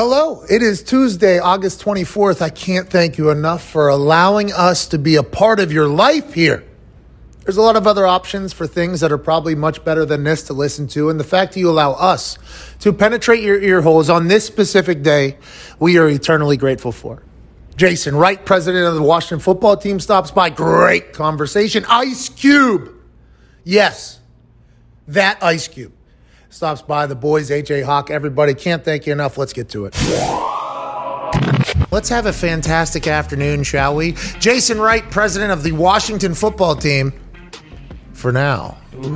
Hello, it is Tuesday, August 24th. I can't thank you enough for allowing us to be a part of your life here. There's a lot of other options for things that are probably much better than this to listen to, and the fact that you allow us to penetrate your ear holes on this specific day, we are eternally grateful for. Jason Wright, president of the Washington football team, stops by. Great conversation. Ice Cube. Yes, that Ice Cube stops by. The boys, AJ Hawk, everybody. Can't thank you enough. Let's get to it. Let's have a fantastic afternoon, shall we? Jason Wright, president of the Washington football team, for now. Oh.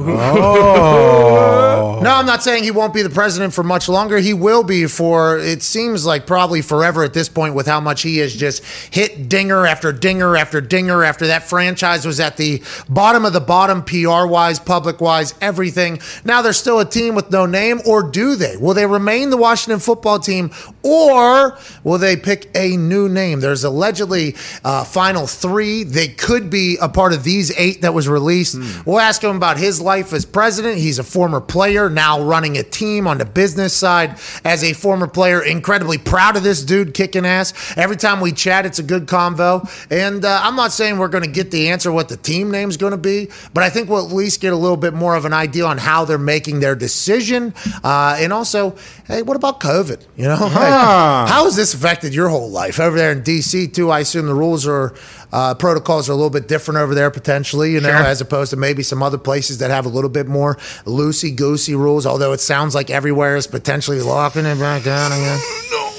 no, I'm not saying he won't be the president for much longer. He will be for, it seems like probably forever at this point with how much he has just hit dinger after dinger after dinger after that franchise was at the bottom of the bottom, PR wise, public wise, everything. Now they're still a team with no name, or do they? Will they remain the Washington football team, or will they pick a new name? There's allegedly uh, final three. They could be a part of these eight that was released. We'll ask him about his life as president. He's a former player, now running a team on the business side. As a former player, incredibly proud of this dude kicking ass. Every time we chat, it's a good convo. And uh, I'm not saying we're going to get the answer what the team name's going to be, but I think we'll at least get a little bit more of an idea on how they're making their decision. Uh, and also, hey, what about COVID? You know, Like, how has this affected your whole life over there in DC too? I assume the rules are. Uh, protocols are a little bit different over there potentially, you know, as opposed to maybe some other places that have a little bit more loosey goosey rules. Although it sounds like everywhere is potentially locking it back down again. No.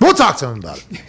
We'll talk to him about it.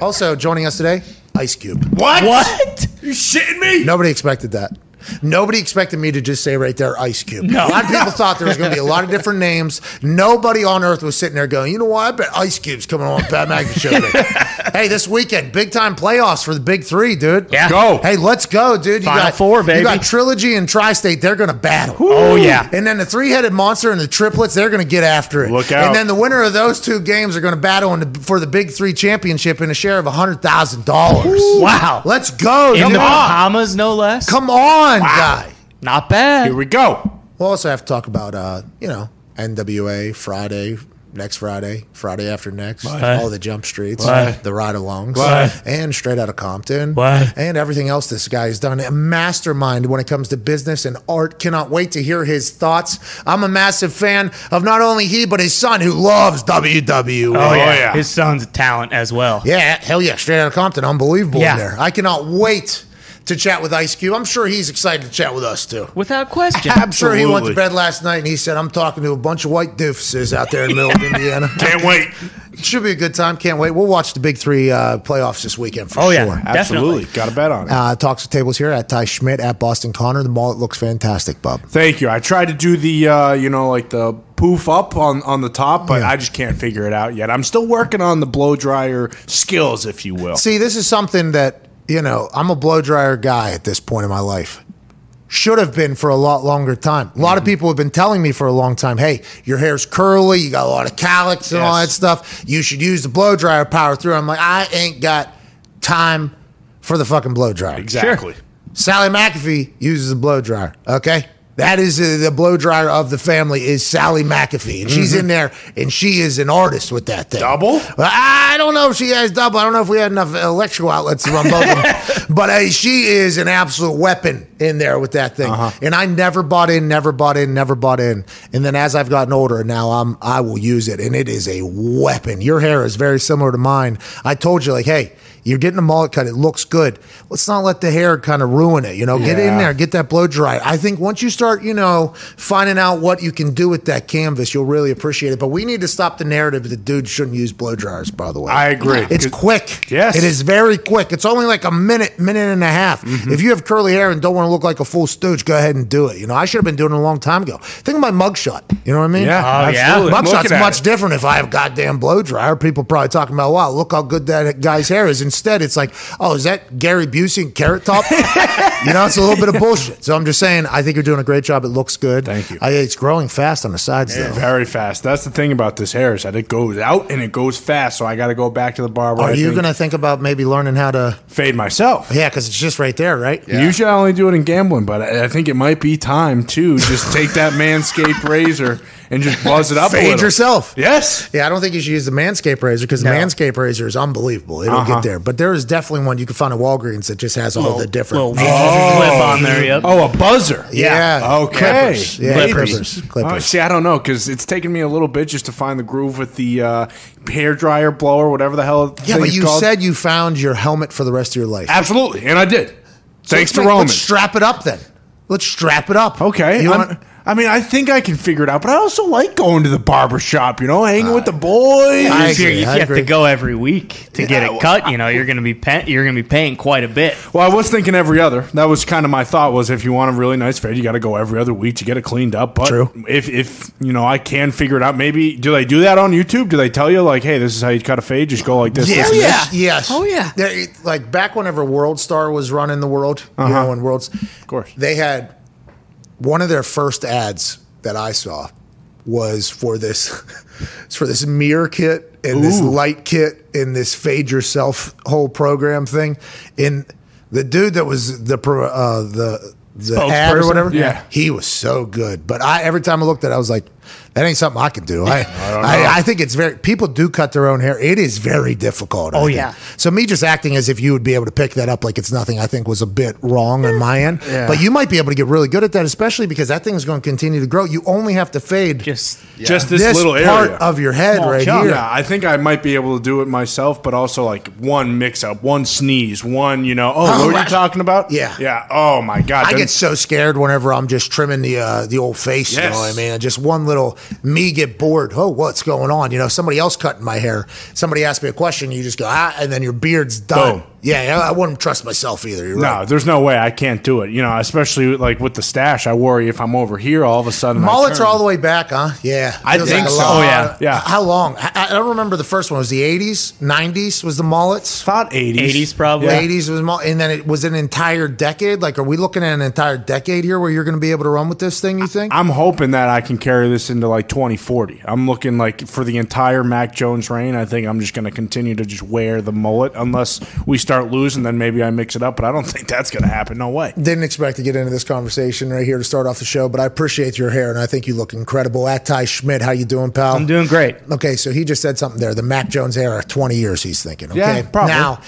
Also joining us today, Ice Cube. What? What? You shitting me? Nobody expected that. Nobody expected me to just say right there, Ice Cube. A lot of people thought there was going to be a lot of different names. Nobody on earth was sitting there going, you know what? I bet Ice Cube's coming on Pat McAfee show hey, this weekend, big time playoffs for the big three, dude. Yeah. Go. Hey, let's go, dude. You Final got four, baby. You got Trilogy and Tri-State. They're going to battle. Oh, yeah. And then the three-headed monster and the triplets, they're going to get after it. Look out. And then the winner of those two games are going to battle in the, for the Big Three championship in a share of hundred thousand dollars. Wow. Let's go. In Come the on. Bahamas, no less. Come on, guy. Not bad. Here we go. We'll also have to talk about, uh, you know, NWA Friday, next Friday, Friday after next, all the jump streets, What? the ride alongs, What? and straight out of Compton, What? and everything else this guy has done. A mastermind when it comes to business and art. Cannot wait to hear his thoughts. I'm a massive fan of not only he, but his son who loves WWE. Oh, yeah. yeah. His son's a talent as well. Yeah, hell yeah, straight out of Compton, unbelievable Yeah. in there. I cannot wait to chat with Ice Cube. I'm sure he's excited to chat with us too. Without question. I'm sure he went to bed last night and he said, I'm talking to a bunch of white doofuses out there in the middle of Indiana. Can't wait. Should be a good time. Can't wait. We'll watch the big three uh, playoffs this weekend for Oh, yeah. Absolutely. Definitely. Got to bet on it. Uh, talks to tables here at Ty Schmidt at Boston Connor. The mullet looks fantastic, bub. Thank you. I tried to do the, uh, you know, like the poof up on, on the top, but Yeah. I just can't figure it out yet. I'm still working on the blow dryer skills, if you will. See, this is something that, you know, I'm a blow dryer guy at this point in my life. Should have been for a lot longer time. A lot of mm-hmm. people have been telling me for a long time, hey, your hair's curly, you got a lot of calyx and all that stuff. You should use the blow dryer power through. I'm like, I ain't got time for the fucking blow dryer. Exactly. Sally McAfee uses a blow dryer. Okay. That is uh, the blow dryer of the family is Sally McAfee, and she's in there, and she is an artist with that thing. Double? I don't know if she has double. I don't know if we had enough electrical outlets to run both of them. But uh, she is an absolute weapon in there with that thing. And I never bought in, never bought in, never bought in. And then as I've gotten older, now I'm I will use it, and it is a weapon. Your hair is very similar to mine. I told you, like, hey. You're getting a mullet cut. It looks good. Let's not let the hair kind of ruin it. You know, get in there, get that blow dry. I think once you start, you know, finding out what you can do with that canvas, you'll really appreciate it. But we need to stop the narrative that dudes shouldn't use blow dryers. By the way, I agree. It's quick. Yes. it is very quick. It's only like a minute, minute and a half. Mm-hmm. If you have curly hair and don't want to look like a full stooge, go ahead and do it. You know, I should have been doing it a long time ago. Think of my mugshot. You know what I mean? Yeah, oh, yeah? absolutely. I'm Mugshot's much it. different if I have goddamn blow dryer. People probably talking about, wow, look how good that guy's hair is. Instead, it's like, oh, is that Gary Busey and Carrot Top? you know, it's a little bit of bullshit. So I'm just saying, I think you're doing a great job. It looks good. Thank you. I, it's growing fast on the sides, though. Very fast. That's the thing about this hair is that it goes out and it goes fast. So I got to go back to the barber. Are I you think, going to think about maybe learning how to? fade myself? Yeah, because it's just right there, right? Usually I only do it good in gambling, but I, I think it might be time to just take that manscaped razor and just buzz it up. a Fade little. yourself. Yes. Yeah, I don't think you should use the Manscaped razor because the No. Manscaped razor is unbelievable. It'll Uh-huh. get there. But there is definitely one you can find at Walgreens that just has all the different. little clip on there. Yep. Oh, a buzzer. yeah. Okay. Clippers. Yeah, Maybe. Clippers. Oh, Clippers. see, I don't know because it's taken me a little bit just to find the groove with the uh, hair dryer blower, whatever the hell. yeah, thing but is you called. said you found your helmet for the rest of your life. absolutely, and I did. Thanks Let's to make- Roman. Let's strap it up then. Let's strap it up. Okay. You I'm- want, I mean, I think I can figure it out, but I also like going to the barber shop, you know, hanging with the boys. I if, you're, agree, if I you have agree. to go every week to get it cut, you know you're going to be pay- you're going to be paying quite a bit. well, I was thinking every other. That was kind of my thought was if you want a really nice fade, you got to go every other week to get it cleaned up. But True. if if you know, I can figure it out. Maybe do they do that on YouTube? Do they tell you like, hey, this is how you cut a fade? Just go like this. Yeah, this, and yeah, this? yes. Oh, yeah. There- like back whenever World Star was running the world, you uh-huh. know, when Worlds, of course. they had one of their first ads that I saw was for this, it's for this mirror kit and this light kit and this fade yourself whole program thing. And the dude that was the pro- uh, the the ad or whatever, Yeah. he was so good. But I every time I looked at it, I was like, that ain't something I can do. I I, I, think it's very people do cut their own hair. It is very difficult. I Oh, think. yeah. So me just acting as if you would be able to pick that up like it's nothing, I think was a bit wrong on my end. Yeah. But you might be able to get really good at that, especially because that thing is going to continue to grow. You only have to fade Just Just this, this little part area. of your head Small right chunk. here. Yeah, I think I might be able to do it myself, but also like one mix up, one sneeze, one, you know, oh, Oh, what were you talking about? Yeah. Yeah. Oh my God. I Then- get so scared whenever I'm just trimming the uh, the old face. You Yes. know what I mean? Just one little me get bored. Oh, what's going on? You know, somebody else cutting my hair. Somebody asks me a question. You just go ah, and then your beard's done. Boom. Yeah, I wouldn't trust myself either. You're No, right. there's no way I can't do it. You know, especially like with the stash, I worry if I'm over here, all of a sudden. Mullets are all the way back, huh? Yeah, I Feels think a so. lot. Oh, yeah. Yeah. How long? I, I don't remember the first one. Was the '80s, '90s? Was the mullets? Thought 80s. 80s probably. Yeah. '80s was, mull- and then it was an entire decade. Like, are we looking at an entire decade here where you're going to be able to run with this thing? You think? I'm hoping that I can carry this into like 2040. I'm looking like for the entire Mac Jones reign. I think I'm just going to continue to just wear the mullet unless we start losing. Then maybe I mix it up, but I don't think that's going to happen. No way. Didn't expect to get into this conversation right here to start off the show, but I appreciate your hair and I think you look incredible. At Ty Schmidt, how you doing, pal? I'm doing great. Okay, so he just said something there. The Mac Jones era, 20 years, he's thinking. Okay. Yeah, probably. Now,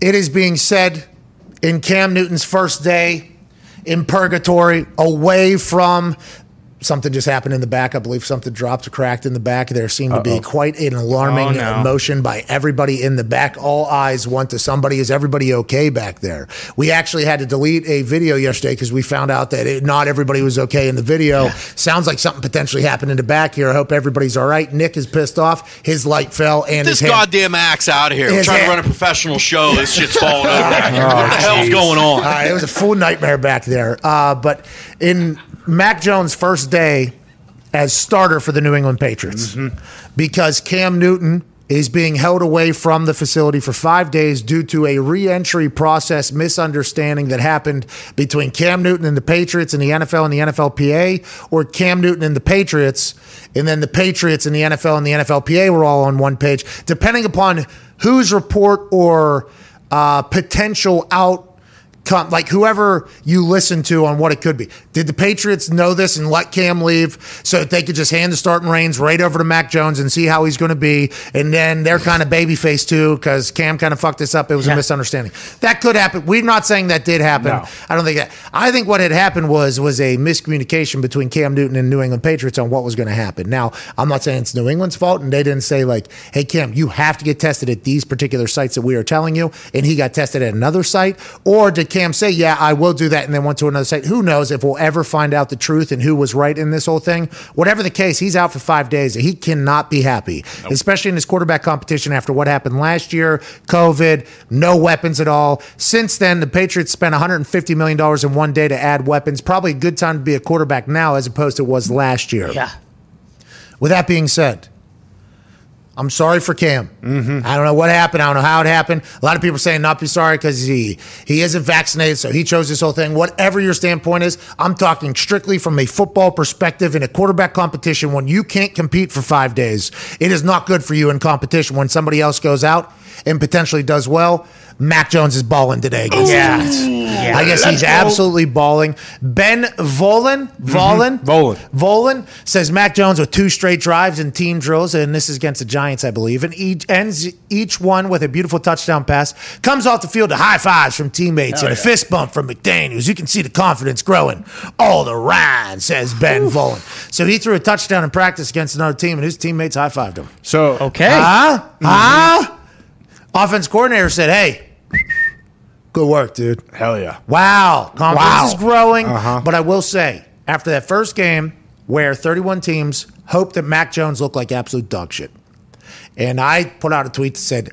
it is being said in Cam Newton's first day in purgatory, away from something just happened in the back. I believe something dropped or cracked in the back. There seemed to be quite an alarming Oh, no. emotion by everybody in the back. All eyes went to somebody. Is everybody okay back there? We actually had to delete a video yesterday because we found out that it, not everybody was okay in the video. Sounds like something potentially happened in the back here. I hope everybody's all right. Nick is pissed off. His light fell and this his hand- goddamn axe out of here. We're trying hand- to run a professional show. This shit's falling over. what the hell's going on? All right, it was a full nightmare back there. Uh, but in Mac Jones' first day as starter for the New England Patriots, because Cam Newton is being held away from the facility for five days due to a reentry process misunderstanding that happened between Cam Newton and the Patriots and the NFL and the NFLPA, or Cam Newton and the Patriots, and then the Patriots and the NFL and the NFLPA were all on one page, depending upon whose report or uh, potential out come like whoever you listen to on what it could be. Did the Patriots know this and let Cam leave so that they could just hand the starting reins right over to Mac Jones and see how he's going to be? And then they're kind of babyface too because Cam kind of fucked this up. It was a misunderstanding. That could happen. We're not saying that did happen. No. I don't think that. I think what had happened was was a miscommunication between Cam Newton and New England Patriots on what was going to happen. Now, I'm not saying it's New England's fault, and they didn't say like, "Hey, Cam, you have to get tested at these particular sites that we are telling you," and he got tested at another site, or did Cam say, "Yeah, I will do that," and then went to another site? Who knows if we'll ever find out the truth and who was right in this whole thing? Whatever the case, he's out for five days. He cannot be happy, especially in his quarterback competition after what happened last year, COVID, no weapons at all. Since then, the Patriots spent 150 million dollars in one day to add weapons. Probably a good time to be a quarterback now as opposed to it was last year. Yeah. With that being said, I'm sorry for Cam. Mm-hmm. I don't know what happened. I don't know how it happened. A lot of people saying not be sorry because he he isn't vaccinated, so he chose this whole thing. Whatever your standpoint is, I'm talking strictly from a football perspective in a quarterback competition. When you can't compete for five days, it is not good for you in competition. When somebody else goes out and potentially does well, Mac Jones is balling today. Yeah. Yeah. I guess he's absolutely balling. Ben Volin, Volin, Volin. Volin says Mac Jones with two straight drives and team drills, and this is against the Giants, I believe, and each ends each one with a beautiful touchdown pass. Comes off the field to high fives from teammates and a fist bump from McDaniels. You can see the confidence growing all the around, says Ben Volin. So he threw a touchdown in practice against another team, and his teammates high fived him. So Okay. Huh? Huh? Offense coordinator said, "Hey, good work, dude." hell yeah. Wow, confidence Wow. is growing. Uh-huh. But I will say, after that first game, where 31 teams hoped that Mac Jones looked like absolute dog shit, and I put out a tweet that said,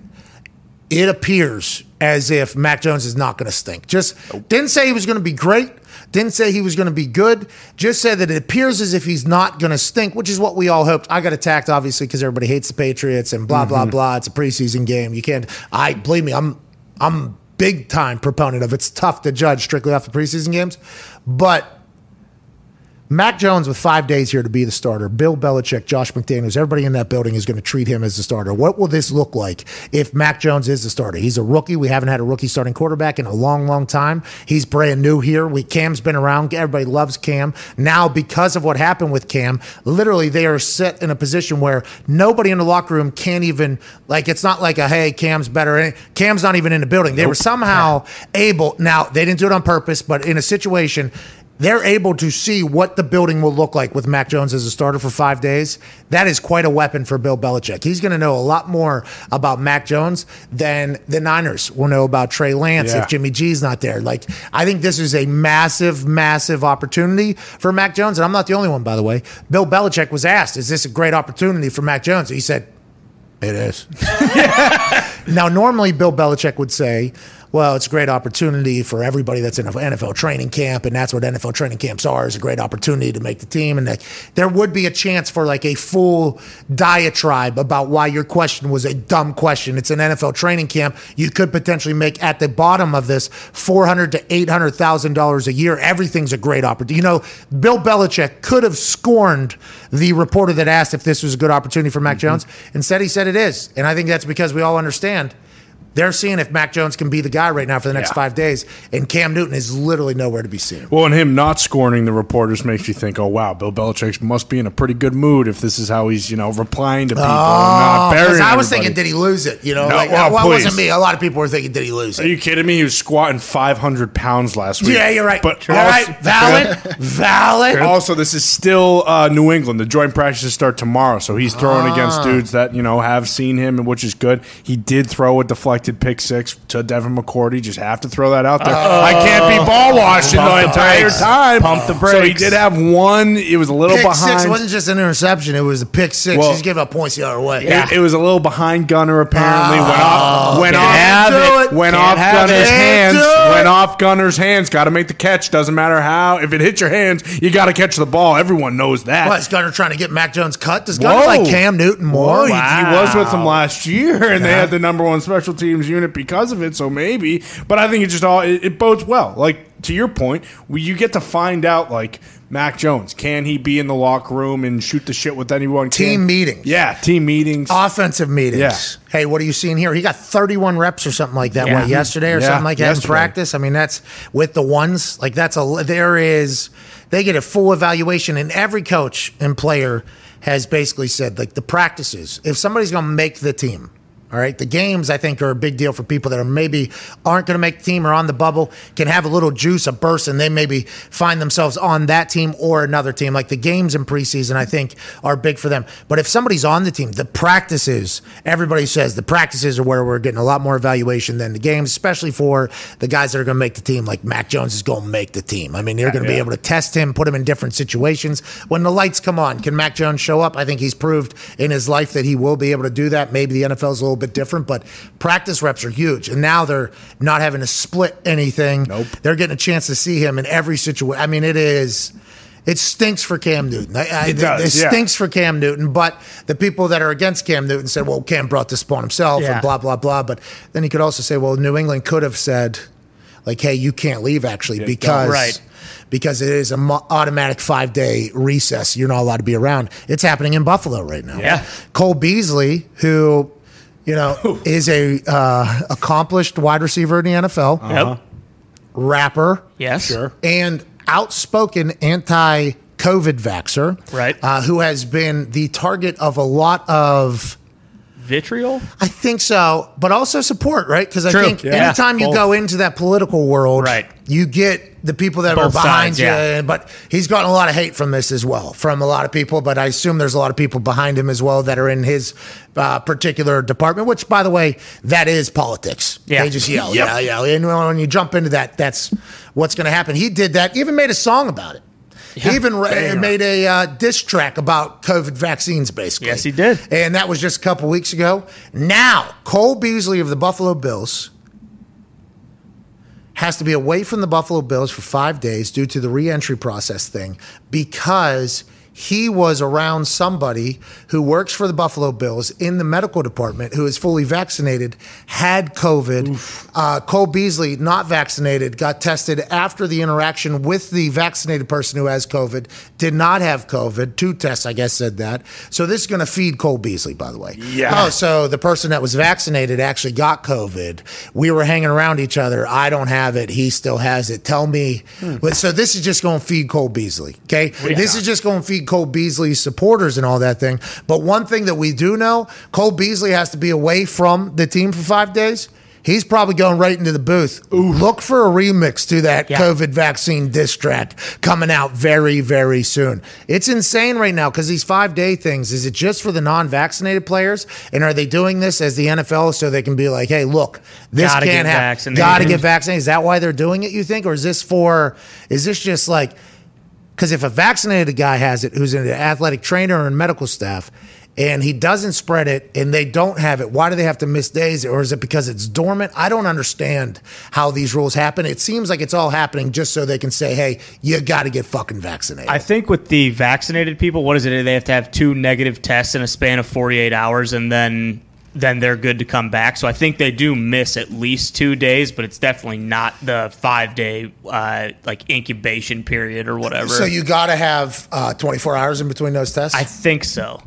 "It appears as if Mac Jones is not going to stink." Just didn't say he was going to be great. Didn't say he was going to be good. Just said that it appears as if he's not going to stink, which is what we all hoped. I got attacked obviously because everybody hates the Patriots and blah blah blah. It's a preseason game. You can't. I believe me. I'm I'm big time proponent of it's tough to judge strictly off the preseason games, but Mac Jones with five days here to be the starter. Bill Belichick, Josh McDaniels, everybody in that building is going to treat him as the starter. What will this look like if Mac Jones is the starter? He's a rookie. We haven't had a rookie starting quarterback in a long, long time. He's brand new here. We Cam's been around. Everybody loves Cam. Now, because of what happened with Cam, literally they are set in a position where nobody in the locker room can't even like. It's not like a hey, Cam's better. Cam's not even in the building. They were somehow able. Now they didn't do it on purpose, but in a situation they're able to see what the building will look like with Mac Jones as a starter for five days. That is quite a weapon for Bill Belichick. He's going to know a lot more about Mac Jones than the Niners will know about Trey Lance Yeah. if Jimmy G's not there. Like, I think this is a massive, massive opportunity for Mac Jones. And I'm not the only one, by the way. Bill Belichick was asked, Is this a great opportunity for Mac Jones? He said, It is. Now, normally Bill Belichick would say, well, it's a great opportunity for everybody that's in an NFL training camp, and that's what NFL training camps are, is a great opportunity to make the team. And that there would be a chance for like a full diatribe about why your question was a dumb question. It's an NFL training camp. You could potentially make at the bottom of this four hundred to eight hundred thousand dollars a year. Everything's a great opportunity. You know, Bill Belichick could have scorned the reporter that asked if this was a good opportunity for Mac mm-hmm. Jones. Instead, he said it is, and I think that's because we all understand. They're seeing if Mac Jones can be the guy right now for the next Yeah. five days, and Cam Newton is literally nowhere to be seen. Well, and him not scorning the reporters makes you think, oh wow, Bill Belichick must be in a pretty good mood if this is how he's you know replying to people. not Because Oh, I was everybody. thinking, did he lose it? You know, No, like, well, well, it wasn't me. A lot of people were thinking, did he lose it? Are you kidding me? He was squatting 500 pounds last week. Yeah, you're right. But also, right, valid, valid. Also, this is still uh, New England. The joint practices start tomorrow, so he's throwing Ah. against dudes that you know have seen him, and which is good. He did throw a deflected pick six to Devin McCourty. Just have to throw that out there. Oh. I can't be ball washing Pump the the entire brakes. time. Pump the brakes. So he did have one. It was a little Pick behind. six wasn't just an interception; it was a pick six. Well- He's giving up points the other way. It, it was a little behind Gunner apparently. went oh. off, went can't off, have it. went Can't off have Gunner's it. hands. Can't do. Went off Gunner's hands. Got to make the catch. Doesn't matter how. If it hits your hands, you got to catch the ball. Everyone knows that. What is Gunner trying to get Mac Jones cut? Does Gunner Whoa. like Cam Newton more? Whoa, he- he, was with them last year, and they had the number one special teams unit because of it. So maybe, but I think it just all it, it bodes well. Like to your point, we, you get to find out like Mac Jones can he be in the locker room and shoot the shit with anyone? Team Can- meetings. yeah, team meetings. Offensive meetings. Yeah. Hey, what are you seeing here? He got 31 reps or something like that. Yeah. What yesterday or Yeah, something like that yesterday. in practice? I mean, that's with the ones. Like that's a there is. They get a full evaluation, and every coach and player has basically said like the practices. If somebody's going to make the team. All right. The games, I think, are a big deal for people that are maybe aren't going to make the team or on the bubble, can have a little juice, a burst, and they maybe find themselves on that team or another team. Like the games in preseason, I think, are big for them. But if somebody's on the team, the practices, everybody says the practices are where we're getting a lot more evaluation than the games, especially for the guys that are going to make the team. Like Mac Jones is going to make the team. I mean, you're going to be able to test him, put him in different situations. When the lights come on, can Mac Jones show up? I think he's proved in his life that he will be able to do that. Maybe the NFL's a little bit different, but practice reps are huge. And now they're not having to split anything. Nope. They're getting a chance to see him in every situation. I mean, it is. It stinks for Cam Newton. I, I, It does, yeah. stinks for Cam Newton. But the people that are against Cam Newton said, "Well, Cam brought this upon himself," Yeah. and blah blah blah. But then you could also say, "Well, New England could have said, like, hey, you can't leave actually because Right. because it is a mo- automatic five day recess. You're not allowed to be around. It's happening in Buffalo right now. Yeah. Cole Beasley, who you know is a uh, accomplished wide receiver in the NFL, Yep. rapper, Yes. Sure. and outspoken anti COVID vaxer, Right. Uh, who has been the target of a lot of. Vitriol. I think so, but also support, right? Because I True. think Yeah. anytime you Both. go into that political world, Right. you get the people that Both are behind sides, you. yeah. But he's gotten a lot of hate from this as well, from a lot of people. But I assume there's a lot of people behind him as well that are in his uh, particular department. Which, by the way, that is politics. Yeah. They just yell, Yep. yeah, yeah. And when you jump into that, that's what's going to happen. He did that. Even made a song about it. He even ra- made a uh, diss track about COVID vaccines, basically. Yes, he did. And that was just a couple weeks ago. Now, Cole Beasley of the Buffalo Bills has to be away from the Buffalo Bills for five days due to the reentry process thing because he was around somebody who works for the Buffalo Bills in the medical department who is fully vaccinated, had COVID. Uh, Cole Beasley, not vaccinated, got tested after the interaction with the vaccinated person who has COVID, did not have COVID. Two tests, I guess, said that. So this is going to feed Cole Beasley, by the way. Yeah. Oh, so the person that was vaccinated actually got COVID. We were hanging around each other. I don't have it. He still has it. Tell me. But so this is just going to feed Cole Beasley. Okay. This is just going to feed Cole Beasley's supporters and all that thing. But one thing that we do know Cole Beasley has to be away from the team for five days. He's probably going right into the booth. Look for a remix to that Yeah. COVID vaccine diss track coming out very, very soon. It's insane right now because these five day things, is it just for the non vaccinated players? And are they doing this as the NFL so they can be like, hey, look, this Gotta can't happen. Gotta get vaccinated. Is that why they're doing it, you think? Or is this for, is this just like, because if a vaccinated guy has it who's an athletic trainer or in medical staff, and he doesn't spread it and they don't have it, why do they have to miss days? Or is it because it's dormant? I don't understand how these rules happen. It seems like it's all happening just so they can say, hey, you got to get fucking vaccinated. I think with the vaccinated people, what is it? They have to have two negative tests in a span of 48 hours, and then then they're good to come back. So I think they do miss at least two days, but it's definitely not the five day uh, like incubation period or whatever. so you got to have uh, 24 hours in between those tests? I think so.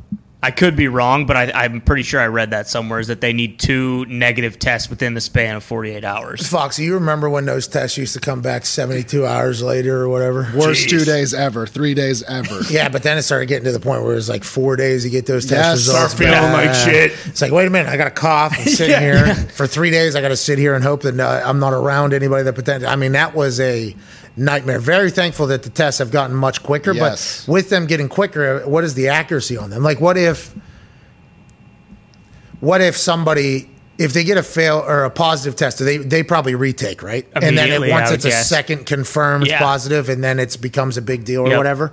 I could be wrong, but I, I'm pretty sure I read that somewhere is that they need two negative tests within the span of 48 hours. Foxy, you remember when those tests used to come back 72 hours later or whatever? Worst two days ever, three days ever. Yeah, but then it started getting to the point where it was like four days to get those test Yes. results. Start feeling like shit. It's like, wait a minute, I got a cough. I'm sitting here for three days. I got to sit here and hope that uh, I'm not around anybody that potentially. I mean, that was a nightmare. Very thankful that the tests have gotten much quicker. Yes. But with them getting quicker, what is the accuracy on them? Like, what if, what if somebody. If they get a fail or a positive test, they they probably retake, right? And then it, once would it's a guess. second confirmed Yeah. positive, and then it becomes a big deal or Yep. whatever.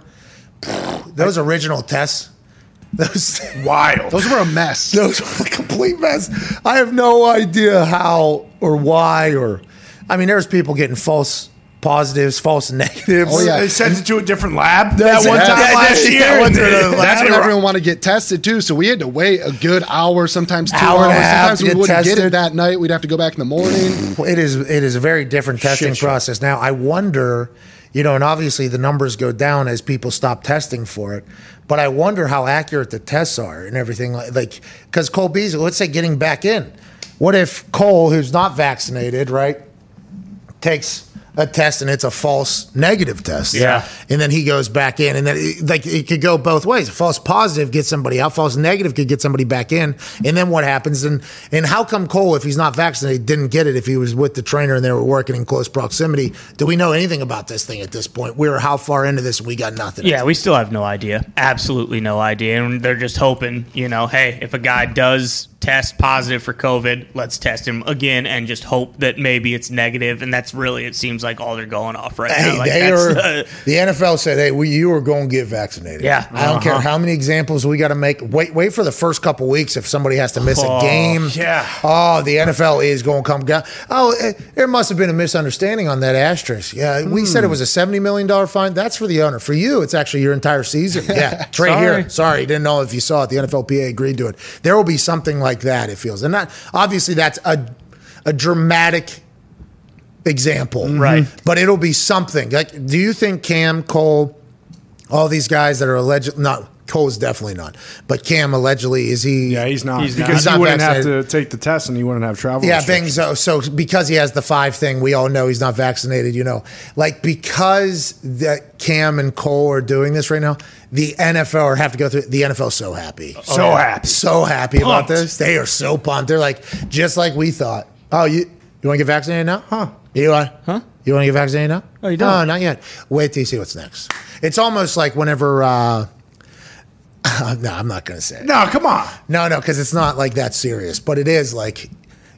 Those original tests, those Wild. Those were a mess. those were a complete mess. I have no idea how or why or I mean there's people getting false positives, false negatives. Oh, yeah. They sent it to a different lab That's that one time Yeah, last year. yeah, went to the lab. That's when everyone wanted to get tested too. So we had to wait a good hour, sometimes two Hour hours. half Sometimes to we get wouldn't get it that night. We'd have to go back in the morning. It is it is a very different testing Shit process now. I wonder, you know, and obviously the numbers go down as people stop testing for it. But I wonder how accurate the tests are and everything like like because Cole Beasley, let's say getting back in. What if Cole, who's not vaccinated, right, takes a test and it's a false negative test. Yeah. And then he goes back in and then it, like it could go both ways. A false positive gets somebody out, false negative could get somebody back in. And then what happens? And and how come Cole, if he's not vaccinated, didn't get it if he was with the trainer and they were working in close proximity? Do we know anything about this thing at this point? We're how far into this and we got nothing. Yeah, we still have no idea. Absolutely no idea. And they're just hoping, you know, hey, if a guy does test positive for COVID, let's test him again and just hope that maybe it's negative. And that's really, it seems seems like all they're going off right Hey, now. Like, they are, the- the NFL said, "Hey, we, you are going to get vaccinated." Yeah. I don't care how many examples we got to make. Wait, wait for the first couple weeks if somebody has to miss a Oh, game. yeah. Oh, the NFL is going to come down. Oh, eh, there must have been a misunderstanding on that asterisk. Yeah, we said it was a seventy million dollar fine. That's for the owner. For you, it's actually your entire season. Yeah, right Sorry. here. Sorry, didn't know if you saw it. The NFLPA agreed to it. There will be something like that. It feels, and that obviously that's a a dramatic example, mm-hmm. Right. But it'll be something. Like, do you think Cam Cole, all these guys that are alleged, not Cole's definitely not, but Cam allegedly is he? Yeah, he's not He's not. because He's not he wouldn't have to take the test and he wouldn't have travel. Yeah, restrictions. Bing. So, so because he has the five thing, we all know he's not vaccinated. You know, like because that Cam and Cole are doing this right now, the NFL or have to go through. The NFL so happy, So oh, happy. so happy about this. They are so pumped. They're like just like we thought. Oh, you you want to get vaccinated now? Huh? You want? Huh? You want to get vaccinated now? Oh, you don't? No, not yet. Wait till you see what's next. It's almost like whenever. uh No, I'm not going to say. It. No, come on. No, no, because it's not like that serious, but it is like,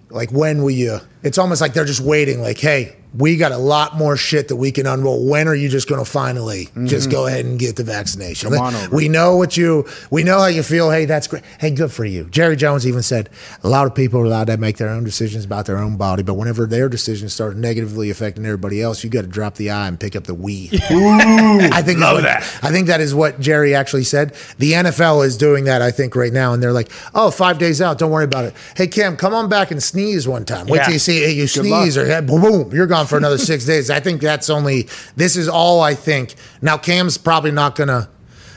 like when will you? It's almost like they're just waiting. Like, hey, we got a lot more shit that we can unroll. When are you just going to finally just go ahead and get the vaccination? Come on over. We know what you. We know how you feel. Hey, that's great. Hey, good for you. Jerry Jones even said a lot of people are allowed to make their own decisions about their own body, but whenever their decisions start negatively affecting everybody else, you got to drop the I and pick up the we. I think love what- that. I think that is what Jerry actually said. The NFL is doing that, I think, right now, and they're like, "Oh, five days out, don't worry about it." Hey, Cam, come on back and sneeze one time. Wait Yeah. till you see hey, you sneeze or hey, boom, boom, you're gone for another six days. I think that's only. This is all I think. Now, Cam's probably not gonna.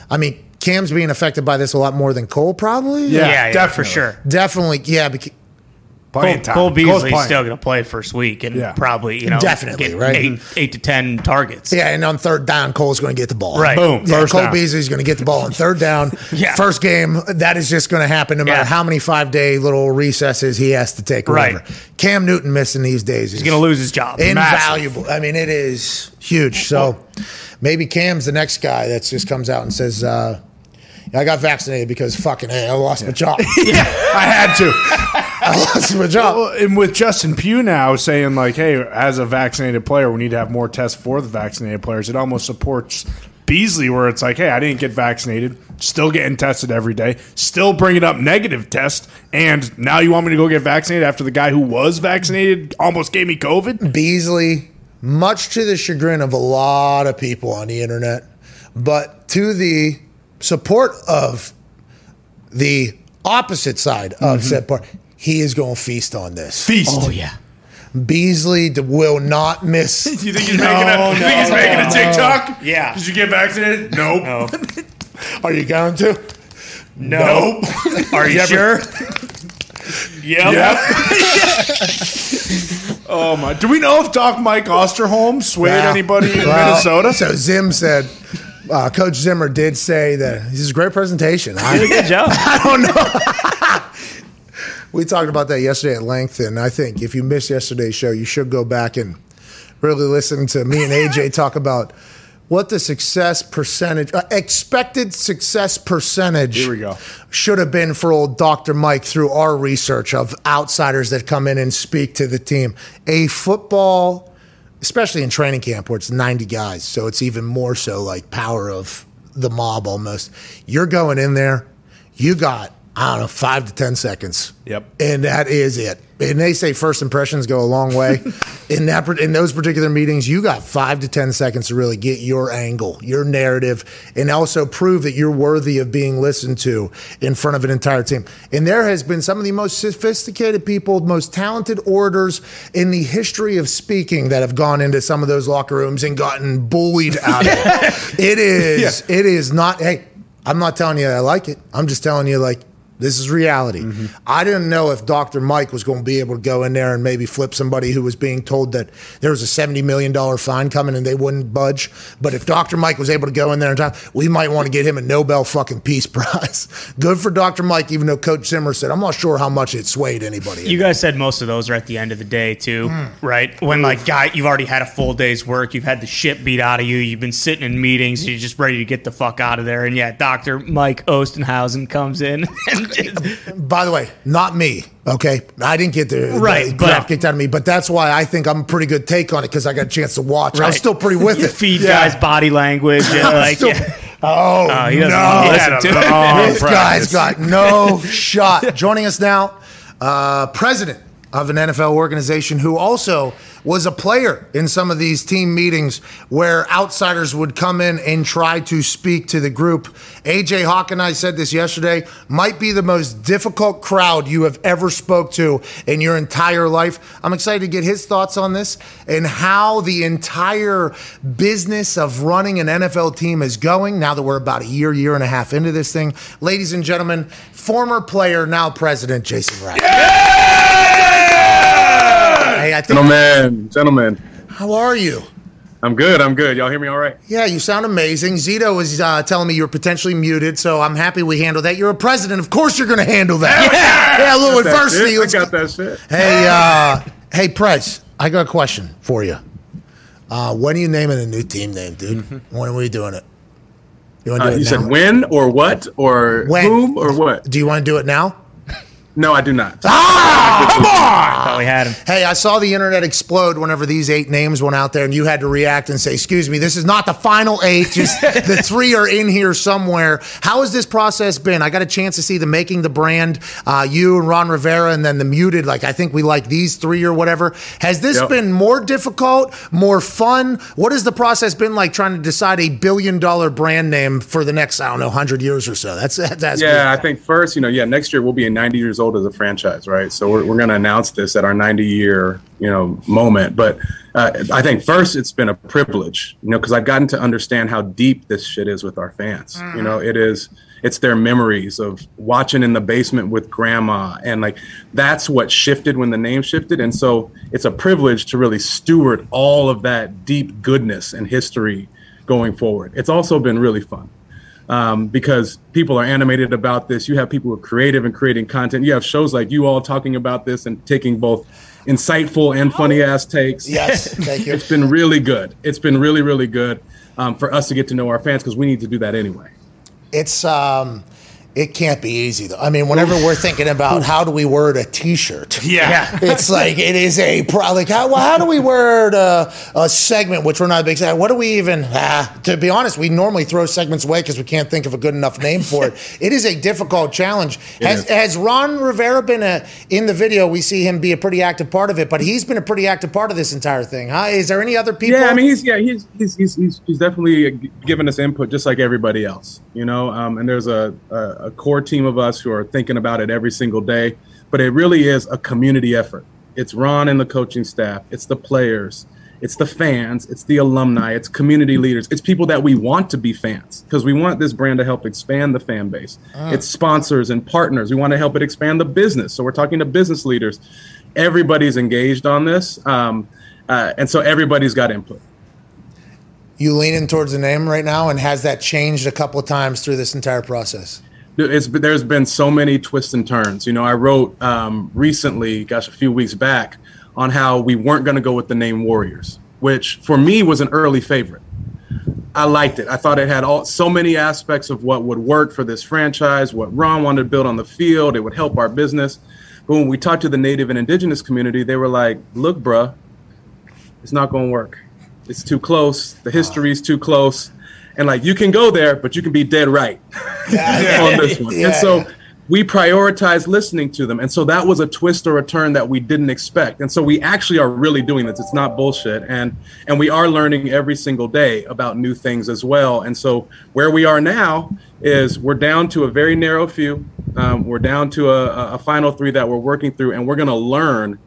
I mean, Cam's being affected by this a lot more than Cole, probably. Yeah, yeah, yeah, definitely. for sure. definitely. Yeah, because, Playing Cole, time. Cole Beasley's playing. still going to play first week and Yeah. probably you know Definitely, get right? eight, eight to ten targets. yeah, and on third down, Cole's going to get the ball. Right. Boom. Yeah, First Cole down. Beasley's going to get the ball on third down. Yeah. First game, that is just going to happen no matter Yeah. how many five day little recesses he has to take. Right. whatever. Cam Newton missing these days He's going to lose his job. invaluable. I mean, it is huge. So maybe Cam's the next guy that just comes out and says, uh, I got vaccinated because fucking hey, I lost my job. I had to. I lost my job. Well, and with Justin Pugh now saying like, "Hey, as a vaccinated player, we need to have more tests for the vaccinated players," it almost supports Beasley, where it's like, "Hey, I didn't get vaccinated, still getting tested every day, still bringing up negative test, and now you want me to go get vaccinated after the guy who was vaccinated almost gave me COVID?" Beasley, much to the chagrin of a lot of people on the internet, but to the support of the opposite side of mm-hmm. said part, he is going to feast on this. Feast. oh yeah. Beasley will not miss. You think he's making a? You think he's making a TikTok? Yeah. Did you get vaccinated? Nope. Are you going to? Nope. Are you sure? yep. Yep. oh my! Do we know if Doc Mike Osterholm swayed Wow. anybody in Well, Minnesota? So Zim said, uh, Coach Zimmer did say that this is a great presentation. I, Good job. We talked about that yesterday at length, and I think if you missed yesterday's show, you should go back and really listen to me and AJ talk about what the success percentage, uh, expected success percentage, Here we go. should have been for old Dr. Mike through our research of outsiders that come in and speak to the team. A football, especially in training camp where it's 90 guys, so it's even more so like power of the mob almost. You're going in there, you got, I don't know, five to 10 seconds. Yep. And that is it. And they say first impressions go a long way. in that in those particular meetings, you got five to ten seconds to really get your angle, your narrative, and also prove that you're worthy of being listened to in front of an entire team. And there has been some of the most sophisticated people, most talented orators in the history of speaking that have gone into some of those locker rooms and gotten bullied out of it. It is. It is not. Hey, I'm not telling you I like it. I'm just telling you like this is reality. Mm-hmm. I didn't know if Dr. Mike was going to be able to go in there and maybe flip somebody who was being told that there was a $70 million fine coming and they wouldn't budge. But if Dr. Mike was able to go in there and talk, we might want to get him a Nobel fucking Peace Prize. Good for Dr. Mike, even though Coach Zimmer said, I'm not sure how much it swayed anybody. You guys said most of those are at the end of the day too, mm. right? When like guy, you've already had a full day's work, you've had the shit beat out of you, you've been sitting in meetings, you're just ready to get the fuck out of there, and yeah, Doctor Mike Ostenhausen comes in and By the way, not me. Okay, I didn't get the Right, the but- kicked out of me, but that's why I think I'm a pretty good take on it because I got a chance to watch. I was Right. still pretty with You it. feed Yeah. guys body language. And like, Still- yeah. Oh, Oh, he no. He to a it. long this practice. guy's got no shot. Joining us now, uh, president of an NFL organization who also was a player in some of these team meetings where outsiders would come in and try to speak to the group. AJ Hawk and I said this yesterday, might be the most difficult crowd you have ever spoke to in your entire life. I'm excited to get his thoughts on this and how the entire business of running an NFL team is going now that we're about a year, year and a half into this thing. Ladies and gentlemen, former player, now president Jason Wright. Hey, I think, Gentlemen, gentlemen, how are you? I'm good. I'm good. Y'all hear me all right? Yeah, you sound amazing. Zito was uh, telling me you're potentially muted, so I'm happy we handled that. You're a president, of course you're going to handle that. Yeah, a little adversity. Let's got that shit. Hey, uh, hey, Prez, I got a question for you. Uh, when are you naming a new team name, dude? When are we doing it? You Uh, do it you said when or what or When? whom or what? Do you want to do it now? No, I do not. Come Thought we had him. Hey, I saw the internet explode whenever these eight names went out there, and you had to react and say, "Excuse me, this is not the final eight. Just the three are in here somewhere." How has this process been? I got a chance to see the making the brand, uh, you and Ron Rivera, and then the muted. Like I think we like these three or whatever. Has this Yep. been more difficult, more fun? What has the process been like trying to decide a billion dollar brand name for the next I don't know hundred years or so? That's that's Yeah, I think first, you know, yeah, next year we'll be in 90 years old as a franchise, right? So we're, we're going to announce this at our 90 year, you know, moment. But uh, I think first it's been a privilege, you know, because I've gotten to understand how deep this shit is with our fans. You know, it is, it's their memories of watching in the basement with grandma. And like, that's what shifted when the name shifted. And so it's a privilege to really steward all of that deep goodness and history going forward. It's also been really fun um, because people are animated about this. You have people who are creative and creating content. You have shows like you all talking about this and taking both insightful and funny ass takes. yes. Thank you. It's been really good. It's been really, really good um, for us to get to know our fans because we need to do that anyway. It's um, it can't be easy though. I mean, whenever we're thinking about how do we word a T-shirt, Yeah. it's like it is a pro. Like how, well, how do we word a, a segment? Which we're not a big fan. What do we even? Ah, to be honest, we normally throw segments away because we can't think of a good enough name for it. it is a difficult challenge. Has, has Ron Rivera been a in the video? We see him be a pretty active part of it, but he's been a pretty active part of this entire thing. Huh? Is there any other people? Yeah, I mean, he's yeah, he's he's he's he's, he's definitely uh, g- giving us input just like everybody else, you know. Um, and there's a, a a core team of us who are thinking about it every single day. But it really is a community effort. It's Ron and the coaching staff. It's the players. It's the fans. It's the alumni. It's community leaders. It's people that we want to be fans because we want this brand to help expand the fan base. It's sponsors and partners. We want to help it expand the business. So we're talking to business leaders. Everybody's engaged on this. Um, uh, and so everybody's got input. you leaning towards the name right now, and has that changed a couple of times through this entire process? It's there's been so many twists and turns. You know, I wrote um, recently, gosh, a few weeks back, on how we weren't going to go with the name Warriors, which for me was an early favorite. I liked it. I thought it had all so many aspects of what would work for this franchise, what Ron wanted to build on the field. It would help our business. But when we talked to the native and indigenous community, they were like, "Look, bruh, it's not going to work. It's too close. The history's too close." And like you can go there, but you can be dead right on this one. Yeah. And so we prioritize listening to them. And so that was a twist or a turn that we didn't expect. And so we actually are really doing this. It's not bullshit. And and we are learning every single day about new things as well. And so where we are now is we're down to a very narrow few. Um, we're down to a, a final three that we're working through, and we're going to learn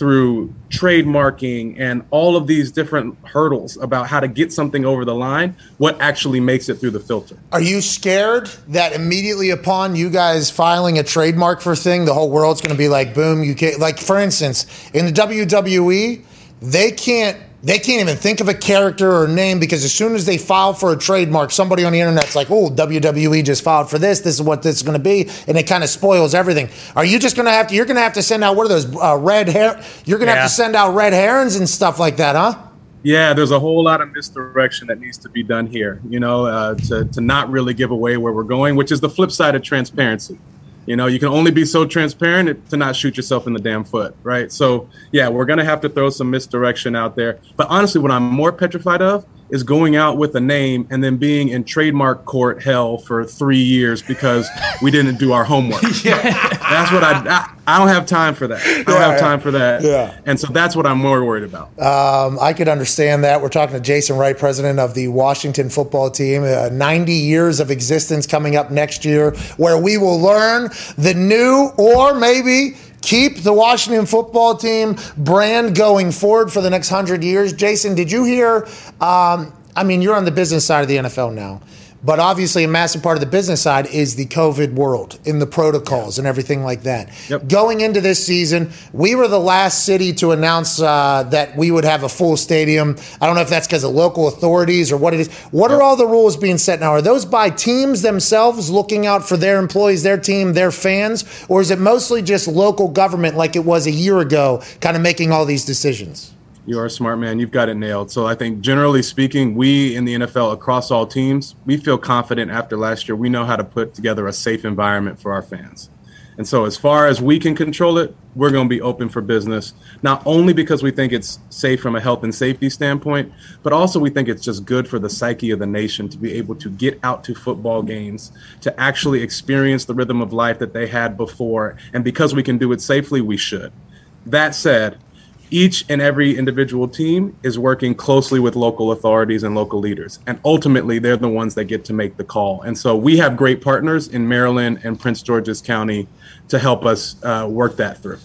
through trademarking and all of these different hurdles about how to get something over the line, what actually makes it through the filter. Are you scared that immediately upon you guys filing a trademark for a thing, the whole world's going to be like, boom, you can't. Like, for instance, in the WWE, they can't. They can't even think of a character or name because as soon as they file for a trademark, somebody on the internet's like, "Oh, WWE just filed for this. This is what this is going to be," and it kind of spoils everything. Are you just going to have to? You're going to have to send out what are those uh, red hair? You're going to Yeah. have to send out red herons and stuff like that, huh? Yeah, there's a whole lot of misdirection that needs to be done here, you know, uh, to, to not really give away where we're going, which is the flip side of transparency. You know, you can only be so transparent to not shoot yourself in the damn foot, right? So, yeah, we're going to have to throw some misdirection out there. But honestly, what I'm more petrified of is going out with a name and then being in trademark court hell for three years because we didn't do our homework. That's what I, I, I don't have time for that. I don't Yeah, have time for that. yeah. And so that's what I'm more worried about. Um, I could understand that. We're talking to Jason Wright, president of the Washington football team. Uh, 90 years of existence coming up next year, where we will learn the new or maybe keep the Washington football team brand going forward for the next 100 years. Jason, did you hear? Um, I mean, you're on the business side of the NFL now. But obviously, a massive part of the business side is the COVID world in the protocols and everything like that. Yep. Going into this season, we were the last city to announce uh, that we would have a full stadium. I don't know if that's because of local authorities or what it is. What are all the rules being set now? Are those by teams themselves looking out for their employees, their team, their fans? Or is it mostly just local government like it was a year ago, kind of making all these decisions? You are a smart man. You've got it nailed. So I think generally speaking, we in the NFL across all teams, we feel confident after last year. We know how to put together a safe environment for our fans. And so as far as we can control it, we're going to be open for business, not only because we think it's safe from a health and safety standpoint, but also we think it's just good for the psyche of the nation to be able to get out to football games, to actually experience the rhythm of life that they had before. And because we can do it safely, we should. That said, each and every individual team is working closely with local authorities and local leaders. And ultimately, they're the ones that get to make the call. And so we have great partners in Maryland and Prince George's County to help us uh, work that through.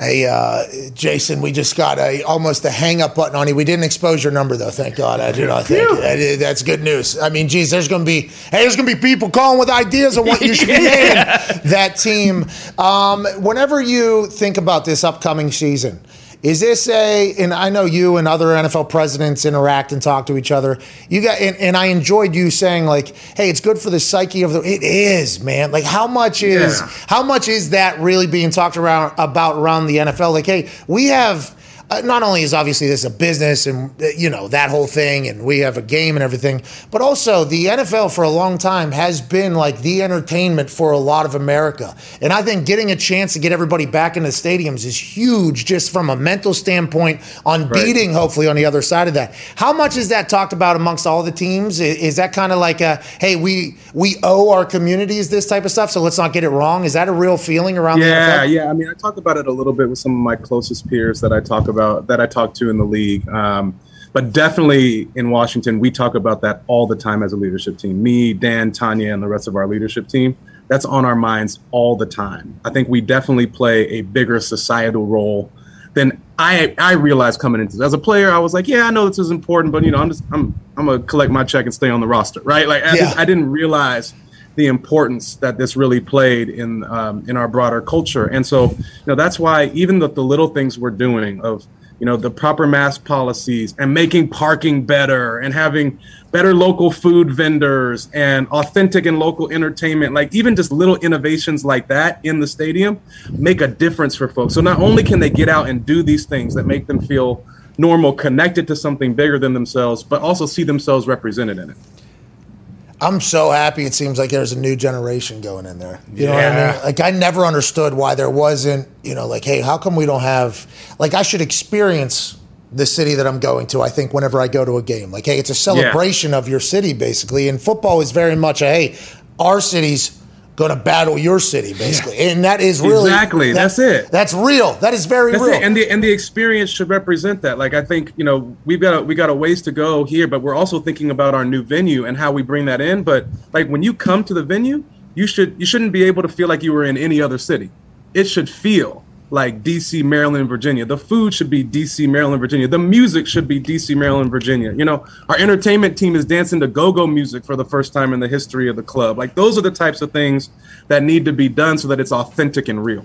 Hey, uh, Jason, we just got a almost a hang up button on you. We didn't expose your number though, thank God. I do not think that's good news. I mean, geez, there's going to be hey, there's going to be people calling with ideas on what you should be naming that team. Um, whenever you think about this upcoming season, is this a? And I know you and other NFL presidents interact and talk to each other. You got, and, and I enjoyed you saying like, "Hey, it's good for the psyche of the." It is, man. Like, how much is Yeah. how much is that really being talked around about around the NFL? Like, hey, we have. Uh, not only is obviously this a business and uh, you know that whole thing and we have a game and everything but also the NFL for a long time has been like the entertainment for a lot of America. And I think getting a chance to get everybody back into the stadiums is huge just from a mental standpoint on beating hopefully on the other side of that. How much is that talked about amongst all the teams? Is that kind of like a hey we we owe our communities this type of stuff so let's not get it wrong? Is that a real feeling around the Yeah, yeah. I mean, I talk about it a little bit with some of my closest peers that I talk about, that I talk to in the league. Um, but definitely in Washington, we talk about that all the time as a leadership team. Me, Dan, Tanya, and the rest of our leadership team. That's on our minds all the time. I think we definitely play a bigger societal role than I I realized coming into this. As a player, I was like, yeah, I know this is important, but you know, I'm just I'm I'm gonna collect my check and stay on the roster, right? Like I, just, I didn't realize the importance that this really played in um, in our broader culture. And so, you know, that's why even the, the little things we're doing of you know the proper mask policies and making parking better and having better local food vendors and authentic and local entertainment like even just little innovations like that in the stadium make a difference for folks so not only can they get out and do these things that make them feel normal connected to something bigger than themselves but also see themselves represented in it I'm so happy. It seems like there's a new generation going in there. You know what I mean? Like I never understood why there wasn't. You know, like hey, how come we don't have? Like I should experience the city that I'm going to. I think whenever I go to a game, like hey, it's a celebration of your city basically. And football is very much a hey, our city's going to battle your city basically, and that is really Exactly, that- that's it. That's real. That is very That's real. it. And the and the experience should represent that. Like I think you know we've got a, we got a ways to go here, but we're also thinking about our new venue and how we bring that in. But like when you come to the venue, you should you shouldn't be able to feel like you were in any other city. It should feel like DC, Maryland, Virginia. The food should be DC, Maryland, Virginia. The music should be DC, Maryland, Virginia. You know, our entertainment team is dancing to go-go music for the first time in the history of the club. Like those are the types of things that need to be done so that it's authentic and real.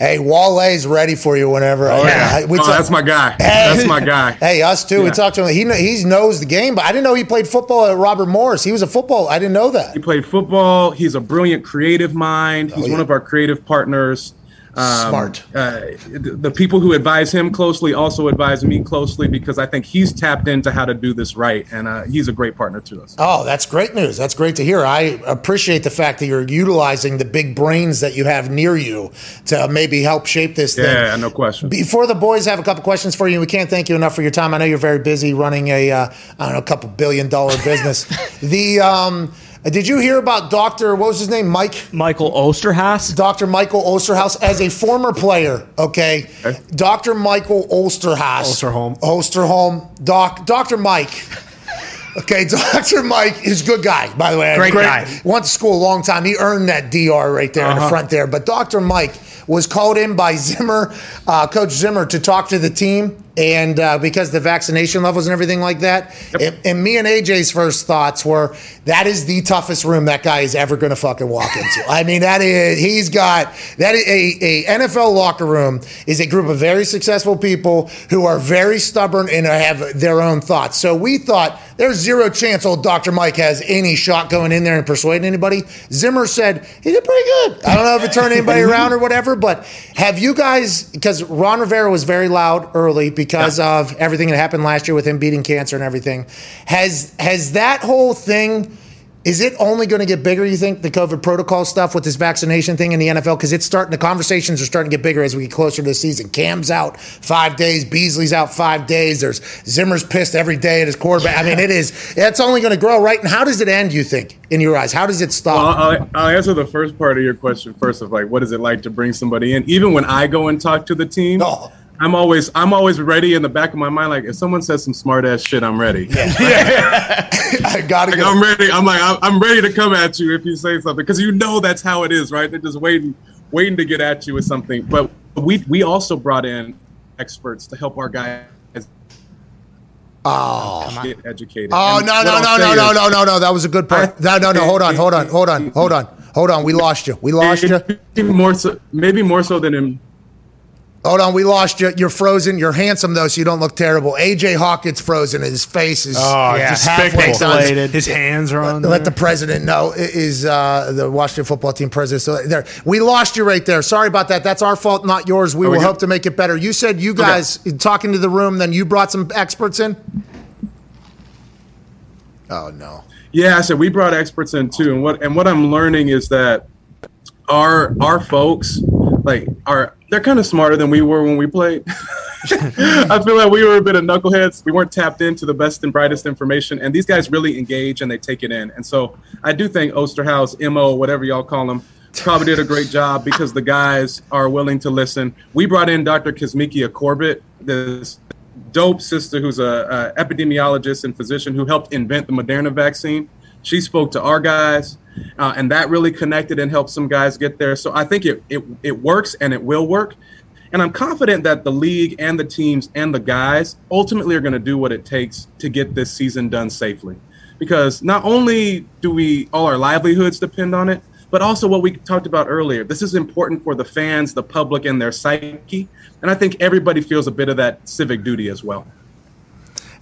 hey, Wale's ready for you whenever. Oh yeah. we Oh, talk- that's my guy. Hey. That's my guy. Hey, us too. We Yeah. talked to him. He he knows the game, but I didn't know he played football at Robert Morris. He was a football. I didn't know that. He played football. He's a brilliant creative mind. Oh, He's Oh, yeah. one of our creative partners. Um, Smart. Uh, the, the people who advise him closely also advise me closely because I think he's tapped into how to do this right, and uh, he's a great partner to us. Oh, that's great news. That's great to hear. I appreciate the fact that you're utilizing the big brains that you have near you to maybe help shape this thing. Yeah, no question. Before the boys have a couple questions for you, we can't thank you enough for your time. I know you're very busy running a, uh, I don't know, a couple billion dollar business. the um, did you hear about Doctor? What was his name? Mike. Michael Osterhaus. Dr. Michael Osterhaus as a former player. Okay, Dr. Michael Osterhaus. Osterholm. Osterholm. Doc. Dr. Mike. Okay, Dr. Mike is a good guy, by the way. Great guy. Went to school a long time. He earned that DR right there in the front there. But Dr. Mike was called in by Zimmer, uh, Coach Zimmer, to talk to the team. And uh, because the vaccination levels and everything like that. And, and me and AJ's first thoughts were that is the toughest room that guy is ever going to fucking walk into. I mean, that is, he's got, that is a, a NFL locker room is a group of very successful people who are very stubborn and have their own thoughts. So we thought there's zero chance old Dr. Mike has any shot going in there and persuading anybody. Zimmer said he did pretty good. I don't know if it turned anybody around or whatever, but have you guys, because Ron Rivera was very loud early because of everything that happened last year with him beating cancer and everything. Has has that whole thing is it only going to get bigger, you think, the COVID protocol stuff with this vaccination thing in the NFL? Because it's starting, the conversations are starting to get bigger as we get closer to the season. Cam's out five days, Beasley's out five days. There's Zimmer's pissed every day at his quarterback. I mean, it is, it's only going to grow, right? And how does it end, you think, in your eyes? How does it Well, stop? I'll, I'll answer the first part of your question first of like, what is it like to bring somebody in? Even when I go and talk to the team, Oh. I'm always I'm always ready in the back of my mind. Like if someone says some smart ass shit, I'm ready. Yeah, I got to Like, go. I'm ready. I'm like I'm, I'm ready to come at you if you say something because you know that's how it is, right? They're just waiting waiting to get at you with something. But we we also brought in experts to help our guys Oh. get educated. Oh And no no no no no no no no! That was a good part. No no no! Hold on hold on hold on hold on hold on! We lost you. We lost you. Maybe more so, maybe more so than in Hold on, we lost you. You're frozen. You're handsome though, so you don't look terrible. AJ Hawkins frozen. His face is. Oh, Yeah, despicable. halfway. His hands are on. Let the president know i- is uh, the Washington football team president. So there, we lost you right there. Sorry about that. That's our fault, not yours. We we will good? hope to make it better. You said you guys talking to the room, then you brought some experts in. Oh no! Yeah, I said we brought experts in too, and what and what I'm learning is that our our folks like are they're kind of smarter than we were when we played. I feel like we were a bit of knuckleheads. We weren't tapped into the best and brightest information, and these guys really engage and they take it in. And so I do think Osterhaus, Mo, whatever y'all call them, probably did a great job because the guys are willing to listen. We brought in Dr. Kizzmekia Corbett, this dope sister who's a, a epidemiologist and physician who helped invent the Moderna vaccine. She spoke to our guys, uh, and that really connected and helped some guys get there. So I think it, it it works and it will work. And I'm confident that the league and the teams and the guys ultimately are going to do what it takes to get this season done safely. Because not only do we all our livelihoods depend on it, but also what we talked about earlier. This is important for the fans, the public, and their psyche. And I think everybody feels a bit of that civic duty as well.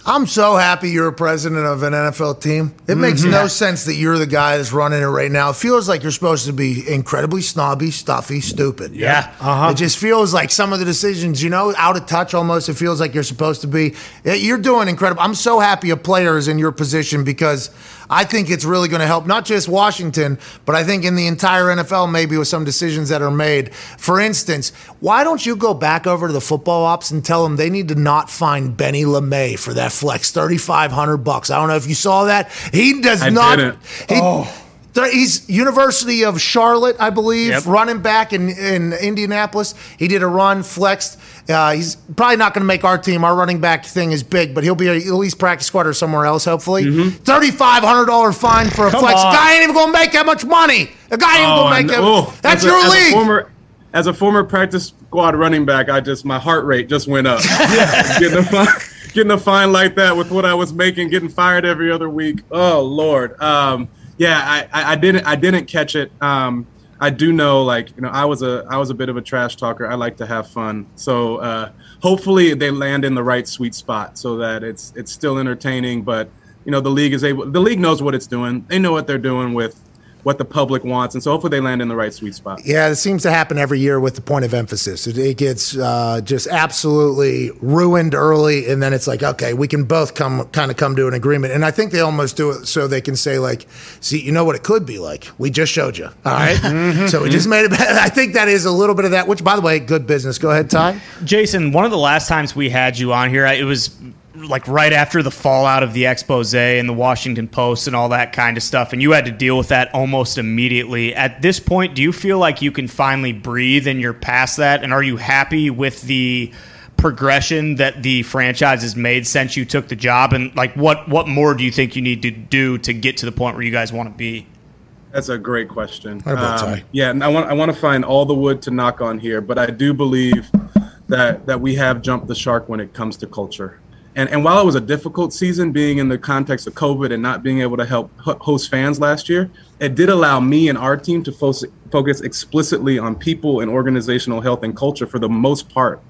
I'm so happy you're a president of an NFL team. It makes Mm-hmm. no sense that you're the guy that's running it right now. It feels like you're supposed to be incredibly snobby, stuffy, stupid. Yeah. Uh-huh. It just feels like some of the decisions, you know, out of touch almost. It feels like you're supposed to be. You're doing incredible. I'm so happy a player is in your position because I think it's really going to help not just Washington, but I think in the entire NFL, maybe with some decisions that are made. For instance, why don't you go back over to the football ops and tell them they need to not find Benny LeMay for that flex, 3500 bucks. I don't know if you saw that. He does I not. didn't. He, Th- He's University of Charlotte, I believe, Yep. running back in, in Indianapolis. He did a run, flexed. Uh, he's probably not going to make our team. Our running back thing is big, but he'll be a, at least practice squad or somewhere else, hopefully. $3,500 fine for a flex. on. Guy ain't even going to make that much money. A guy ain't Oh, going to make that. That's As a- your as a league. former, as a former practice squad running back, I just my heart rate just went up. getting a fine, getting a fine like that with what I was making, getting fired every other week. Oh Lord. Um, yeah, I, I, didn't I didn't catch it. Um, I do know, like you know, I was a I was a bit of a trash talker. I like to have fun, so uh, hopefully they land in the right sweet spot so that it's it's still entertaining. But you know, the league is able. The league knows what it's doing. They know what they're doing with what the public wants, and so hopefully they land in the right sweet spot. Yeah, it seems to happen every year with the point of emphasis. It, it gets uh, just absolutely ruined early, and then it's like, okay, we can both come kind of come to an agreement. And I think they almost do it so they can say, like, see, you know what it could be like. We just showed you. All right? So we just made it. I think that is a little bit of that. Which, by the way, good business. Go ahead, Ty. Jason, one of the last times we had you on here, I- it was like right after the fallout of the expose and the Washington Post and all that kind of stuff, and you had to deal with that almost immediately. At this point, do you feel like you can finally breathe and you're past that? And are you happy with the progression that the franchise has made since you took the job? And like, what what more do you think you need to do to get to the point where you guys want to be? That's a great question. Um, about Ty? yeah, and I want I want to find all the wood to knock on here, but I do believe that that we have jumped the shark when it comes to culture. And and while it was a difficult season, being in the context of COVID and not being able to help host fans last year, it did allow me and our team to fo- focus explicitly on people and organizational health and culture for the most part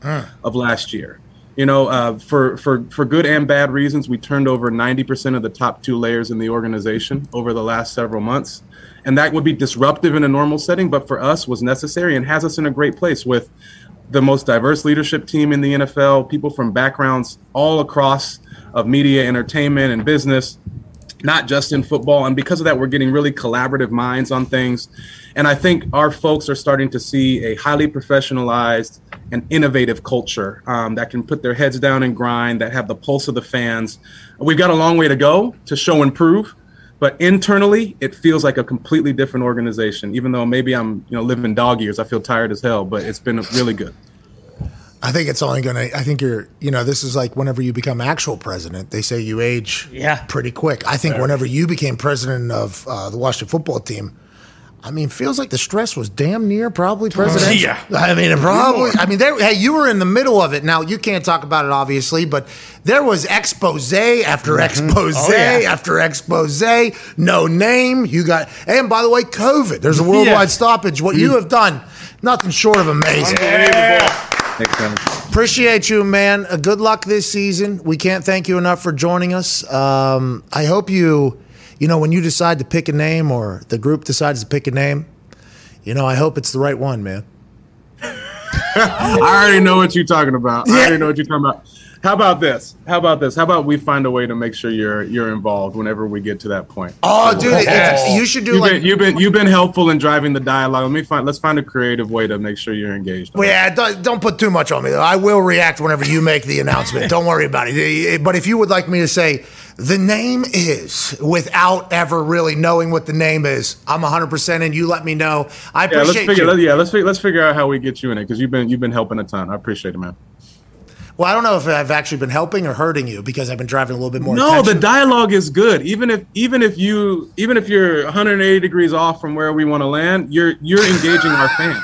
of last year. You know, uh, for for for good and bad reasons, we turned over 90% of the top two layers in the organization over the last several months, and that would be disruptive in a normal setting, but for us was necessary and has us in a great place with the most diverse leadership team in the NFL, people from backgrounds all across of media, entertainment, and business not just in football. And because of that, we're getting really collaborative minds on things. And I think our folks are starting to see a highly professionalized and innovative culture um, that can put their heads down and grind, that have the pulse of the fans. We've got a long way to go to show and prove. But internally, it feels like a completely different organization. Even though maybe I'm, you know, living dog years, I feel tired as hell. But it's been really good. I think it's only going to, I think you're, you know, this is like whenever you become actual president, they say you age Yeah. pretty quick. I think whenever you became president of uh, the Washington football team, I mean, feels like the stress was damn near probably presidential. Yeah. I mean, it probably. I mean, there, hey, you were in the middle of it. Now you can't talk about it, obviously, but there was expose after expose yeah. after expose. No name. You got, and by the way, COVID. There's a worldwide Yeah. stoppage. What you have done, nothing short of amazing. Thanks, man. Appreciate you, man. Uh, good luck this season. We can't thank you enough for joining us. Um, I hope you, you know, when you decide to pick a name or the group decides to pick a name, you know, I hope it's the right one, man. I already know what you're talking about. I already know what you're talking about. How about this? How about this? How about we find a way to make sure you're you're involved whenever we get to that point? Oh, dude, it- you should do You've like. been, you've been you've been helpful in driving the dialogue. Let me find let's find a creative way to make sure you're engaged. Well, yeah, don't, don't put too much on me though. I will react whenever you make the announcement. Don't worry about it. But if you would like me to say the name is without ever really knowing what the name is, I'm 100 percent in. You let me know. I yeah, let's appreciate figure. you. Let, yeah, let's figure, let's figure out how we get you in it because you've been you've been helping a ton. I appreciate it, man. Well, I don't know if I've actually been helping or hurting you because I've been driving a little bit more. No, the dialogue is good. Even if even if you even if you're 180 degrees off from where we want to land, you're you're engaging our fans.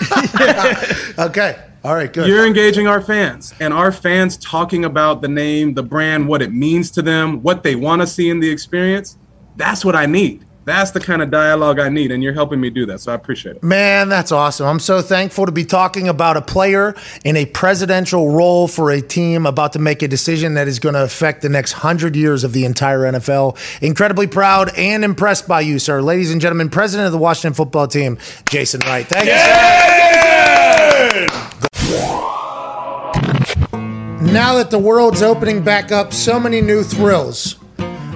Okay. All right. Good. You're engaging our fans, and our fans talking about the name, the brand, what it means to them, what they want to see in the experience. That's what I need. That's the kind of dialogue I need, and you're helping me do that. So I appreciate it. Man, that's awesome. I'm so thankful to be talking about a player in a presidential role for a team about to make a decision that is going to affect the next hundred years of the entire NFL. Incredibly proud and impressed by you, sir. Ladies and gentlemen, president of the Washington football team, Jason Wright. Thank you, sir. Now that the world's opening back up, so many new thrills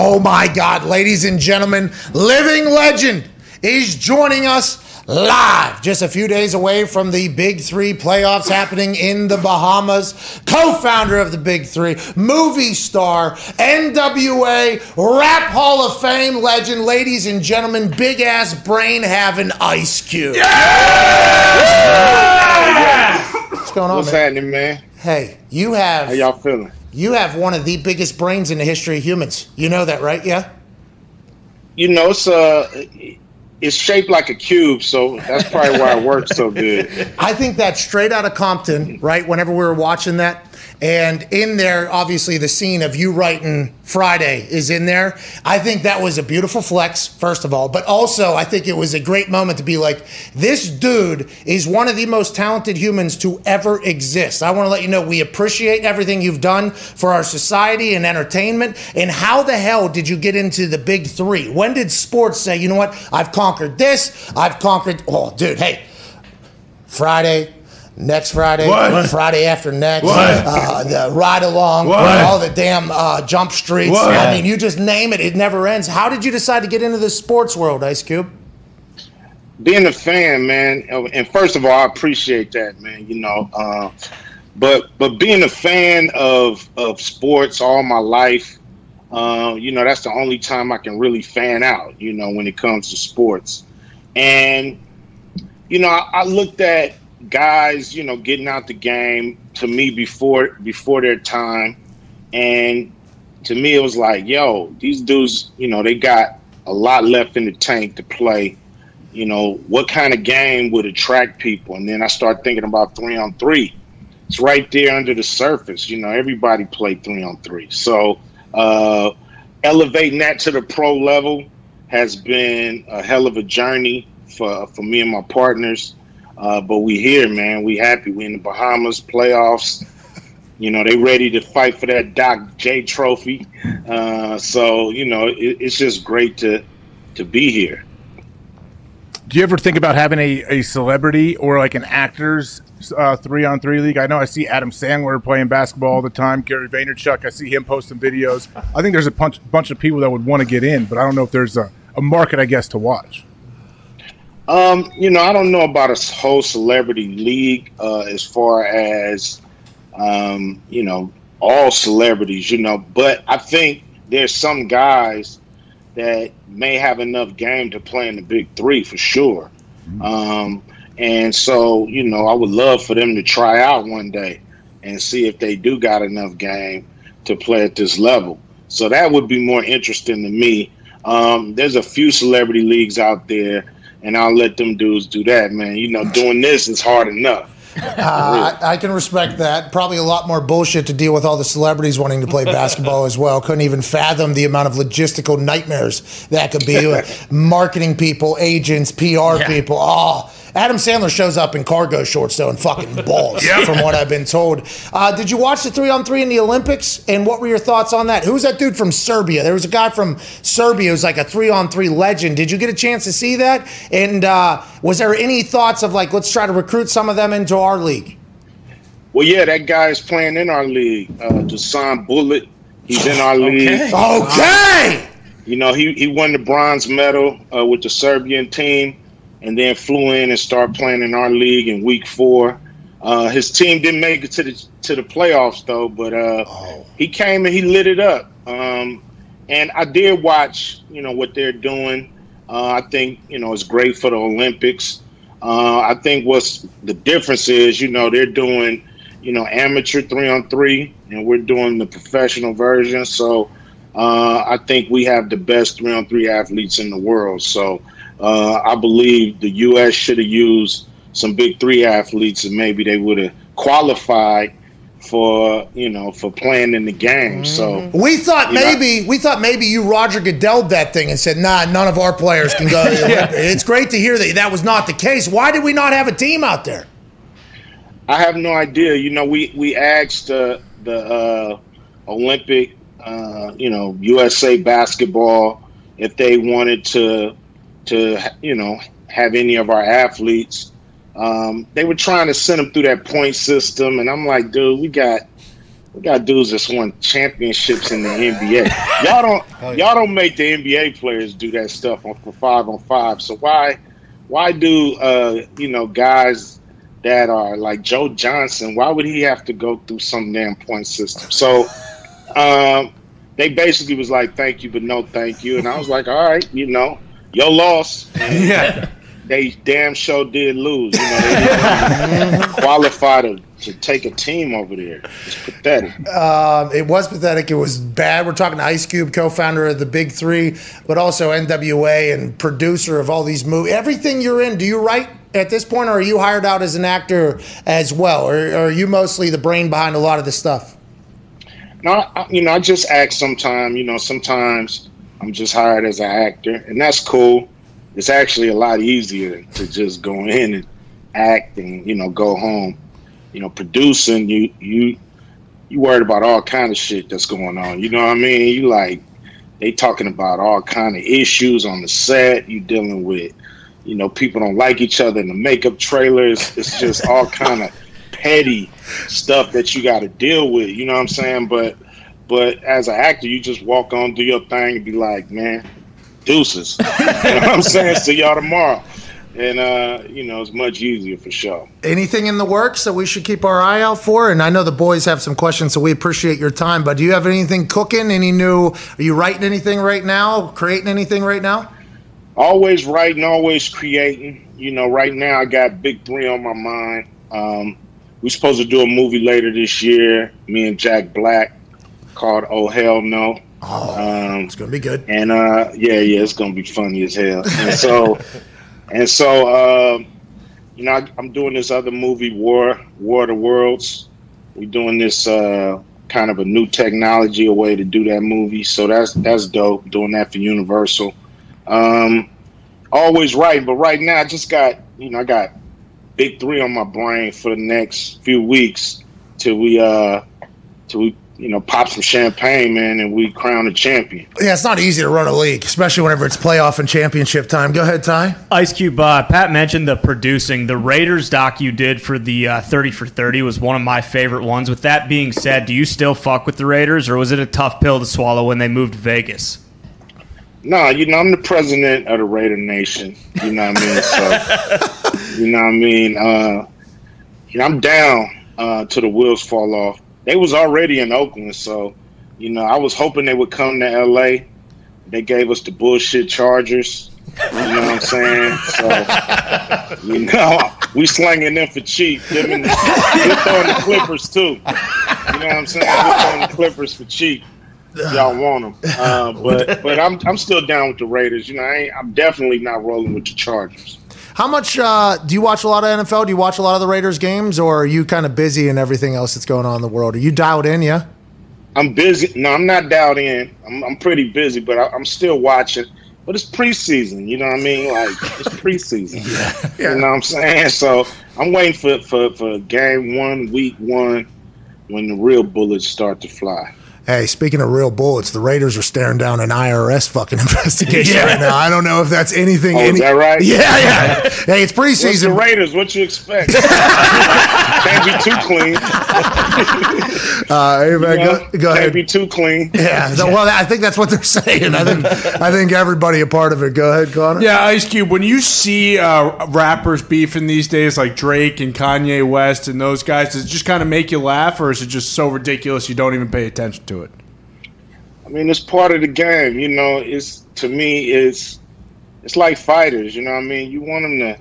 Oh my God, ladies and gentlemen, living legend is joining us live just a few days away from the Big Three playoffs happening in the Bahamas. Co founder of the Big Three, movie star, NWA, Rap Hall of Fame legend, ladies and gentlemen, big ass brain having Ice Cube. What's going on, What's man? happening, man? Hey, you have How y'all feeling? You have one of the biggest brains in the history of humans. You know that, right? Yeah. You know, it's uh, it's shaped like a cube, so that's probably why it works so good. I think that's straight out of Compton, right? Whenever we were watching that. And in there, obviously, the scene of you writing Friday is in there. I think that was a beautiful flex, first of all. But also, I think it was a great moment to be like, this dude is one of the most talented humans to ever exist. I want to let you know we appreciate everything you've done for our society and entertainment. And how the hell did you get into the big three? When did sports say, you know what? I've conquered this, I've conquered. Oh, dude, hey, Friday, next Friday, What? Friday after next, What? Uh, the ride along, What? all the damn uh, jump streets. What? I mean, you just name it; it never ends. How did you decide to get into the sports world, Ice Cube? Being a fan, man, uh, and first of all, I appreciate that, man. You know, uh, but but being a fan of of sports all my life, uh, you know, that's the only time I can really fan out. You know, when it comes to sports, and you know, I, I looked at guys, you know, getting out the game to me before before their time, and to me it was like, yo, these dudes, you know, they got a lot left in the tank to play. You know, what kind of game would attract people? And then I start thinking about three on three. It's right there under the surface. You know, everybody played three on three. So uh, elevating that to the pro level has been a hell of a journey for for me and my partners. Uh, but we here, man. We happy. We in the Bahamas playoffs. You know, they ready to fight for that Doc J trophy. Uh, so you know, it, it's just great to to be here. Do you ever think about having a, a celebrity or like an actors uh, three on three league? I know I see Adam Sandler playing basketball all the time. Gary Vaynerchuk, I see him posting videos. I think there's a bunch, bunch of people that would want to get in, but I don't know if there's a, a market, I guess, to watch. Um, you know, I don't know about a whole celebrity league uh, as far as um, you know all celebrities. You know, but I think there's some guys that may have enough game to play in the big three for sure. Um, and so, you know, I would love for them to try out one day and see if they do got enough game to play at this level. So that would be more interesting to me. Um, there's a few celebrity leagues out there, and I'll let them dudes do that, man. You know, doing this is hard enough. Uh, I, I can respect that. Probably a lot more bullshit to deal with all the celebrities wanting to play basketball as well. Couldn't even fathom the amount of logistical nightmares that could be. Marketing people, agents, PR people. Oh, Adam Sandler shows up in cargo shorts though and fucking balls, from what I've been told. Uh, did you watch the three on three in the Olympics? And what were your thoughts on that? Who's that dude from Serbia? There was a guy from Serbia who's like a three on three legend. Did you get a chance to see that? And uh, was there any thoughts of like, let's try to recruit some of them into our league? Well, yeah, that guy is playing in our league. Uh, Dusan Bulut, he's in our league. Okay. You know, he, he won the bronze medal uh, with the Serbian team and then flew in and started playing in our league in week four. Uh, his team didn't make it to the to the playoffs though, but uh, he came and he lit it up. Um, and I did watch, you know, what they're doing. Uh, I think you know it's great for the Olympics. Uh, I think what's the difference is, you know, they're doing, you know, amateur three on three, and we're doing the professional version. So uh, I think we have the best three on three athletes in the world. So uh, I believe the U.S. should have used some big three athletes, and maybe they would have qualified for you know for playing in the game. So We thought You know- maybe we thought maybe you Roger Goodell that thing and said, "Nah, none of our players can go." Olympics." It's great to hear that that was not the case. Why did we not have a team out there? I have no idea. You know, we we asked uh, the uh, Olympic, uh, you know, USA basketball if they wanted to to you know have any of our athletes. Um, they were trying to send them through that point system, and I'm like, dude, we got we got dudes that's won championships in the NBA. Y'all don't y'all don't make the NBA players do that stuff on for five on five. So why why do uh, you know guys that are like Joe Johnson, why would he have to go through some damn point system? So um, they basically was like, thank you, but no thank you. And I was like, all right, you know, your loss. Yeah. They damn sure did lose. You know, qualified to, to take a team over there. It's pathetic. Um, it was pathetic. It was bad. We're talking to Ice Cube, co-founder of the Big Three, but also NWA and producer of all these movies. Everything you're in, do you write at this point, or are you hired out as an actor as well, or, or are you mostly the brain behind a lot of this stuff? No, I, you know, I just act sometimes. You know, sometimes I'm just hired as an actor, and that's cool. It's actually a lot easier to just go in and act and you know go home. You know, producing you you you worried about all kind of shit that's going on. You know what I mean? You like they talking about all kind of issues on the set. You dealing with you know people don't like each other in the makeup trailers. It's just all kind of petty stuff that you got to deal with. You know what I'm saying? But but as an actor, you just walk on, do your thing, and be like, man, deuces. you know what I'm saying? See y'all tomorrow. And uh, you know, it's much easier for sure. Anything in the works that we should keep our eye out for? And I know the boys have some questions, so we appreciate your time. But do you have anything cooking? Any new? Are you writing anything right now? Creating anything right now? always writing, always creating. You know, right now I got Big Three on my mind. Um, we're supposed to do a movie later this year, me and Jack Black, called Oh Hell No. um, It's gonna be good. and uh, yeah, yeah, it's gonna be funny as hell. And so, and so, um, you know, I, I'm doing this other movie, War, War of the Worlds. We're doing this uh, kind of a new technology, a way to do that movie. So that's that's dope. Doing that for Universal. Um, always writing, but right now I just got, you know, I got big three on my brain for the next few weeks till we, uh, till we, you know, pop some champagne, man, and we crown a champion. Yeah, it's not easy to run a league, especially whenever it's playoff and championship time. Go ahead, Ty. Ice Cube, uh, Pat mentioned the producing. The Raiders doc you did for the uh, 30 for 30 was one of my favorite ones. With that being said, do you still fuck with the Raiders, or was it a tough pill to swallow when they moved to Vegas? No, you know, I'm the president of the Raider Nation. You know what I mean? So, you know what I mean? Uh, you know, I'm down uh, till the wheels fall off. They was already in Oakland, so, you know, I was hoping they would come to L.A. They gave us the bullshit Chargers. You know what I'm saying? So, you know, we slanging them for cheap. Them and we're throwing the Clippers, too. You know what I'm saying? We're throwing the Clippers for cheap y'all want them. Uh, but but I'm I'm still down with the Raiders. You know, I ain't, I'm definitely not rolling with the Chargers. How much uh, do you watch a lot of NFL? Do you watch a lot of the Raiders games, or are you kind of busy in everything else that's going on in the world? Are you dialed in? Yeah. I'm busy. No, I'm not dialed in. I'm I'm pretty busy, but I, I'm still watching. But it's preseason. You know what I mean? Like it's preseason. yeah. You know what I'm saying? So I'm waiting for for for game one, week one, when the real bullets start to fly. Hey, speaking of real bullets, the Raiders are staring down an IRS fucking investigation right now. I don't know if that's anything. Oh, is any- that right? Yeah, yeah. hey, it's What's the preseason. Raiders? What you expect? Can't be too clean. Uh, hey, You know? go, go ahead. be too clean. Yeah. so- well, I think that's what they're saying. I think I think everybody a part of it. Go ahead, Connor. Yeah, Ice Cube. When you see uh, rappers beefing these days, like Drake and Kanye West and those guys, does it just kind of make you laugh, or is it just so ridiculous you don't even pay attention to it? I mean, it's part of the game. You know, it's to me, it's it's like fighters. You know what I mean? You want them to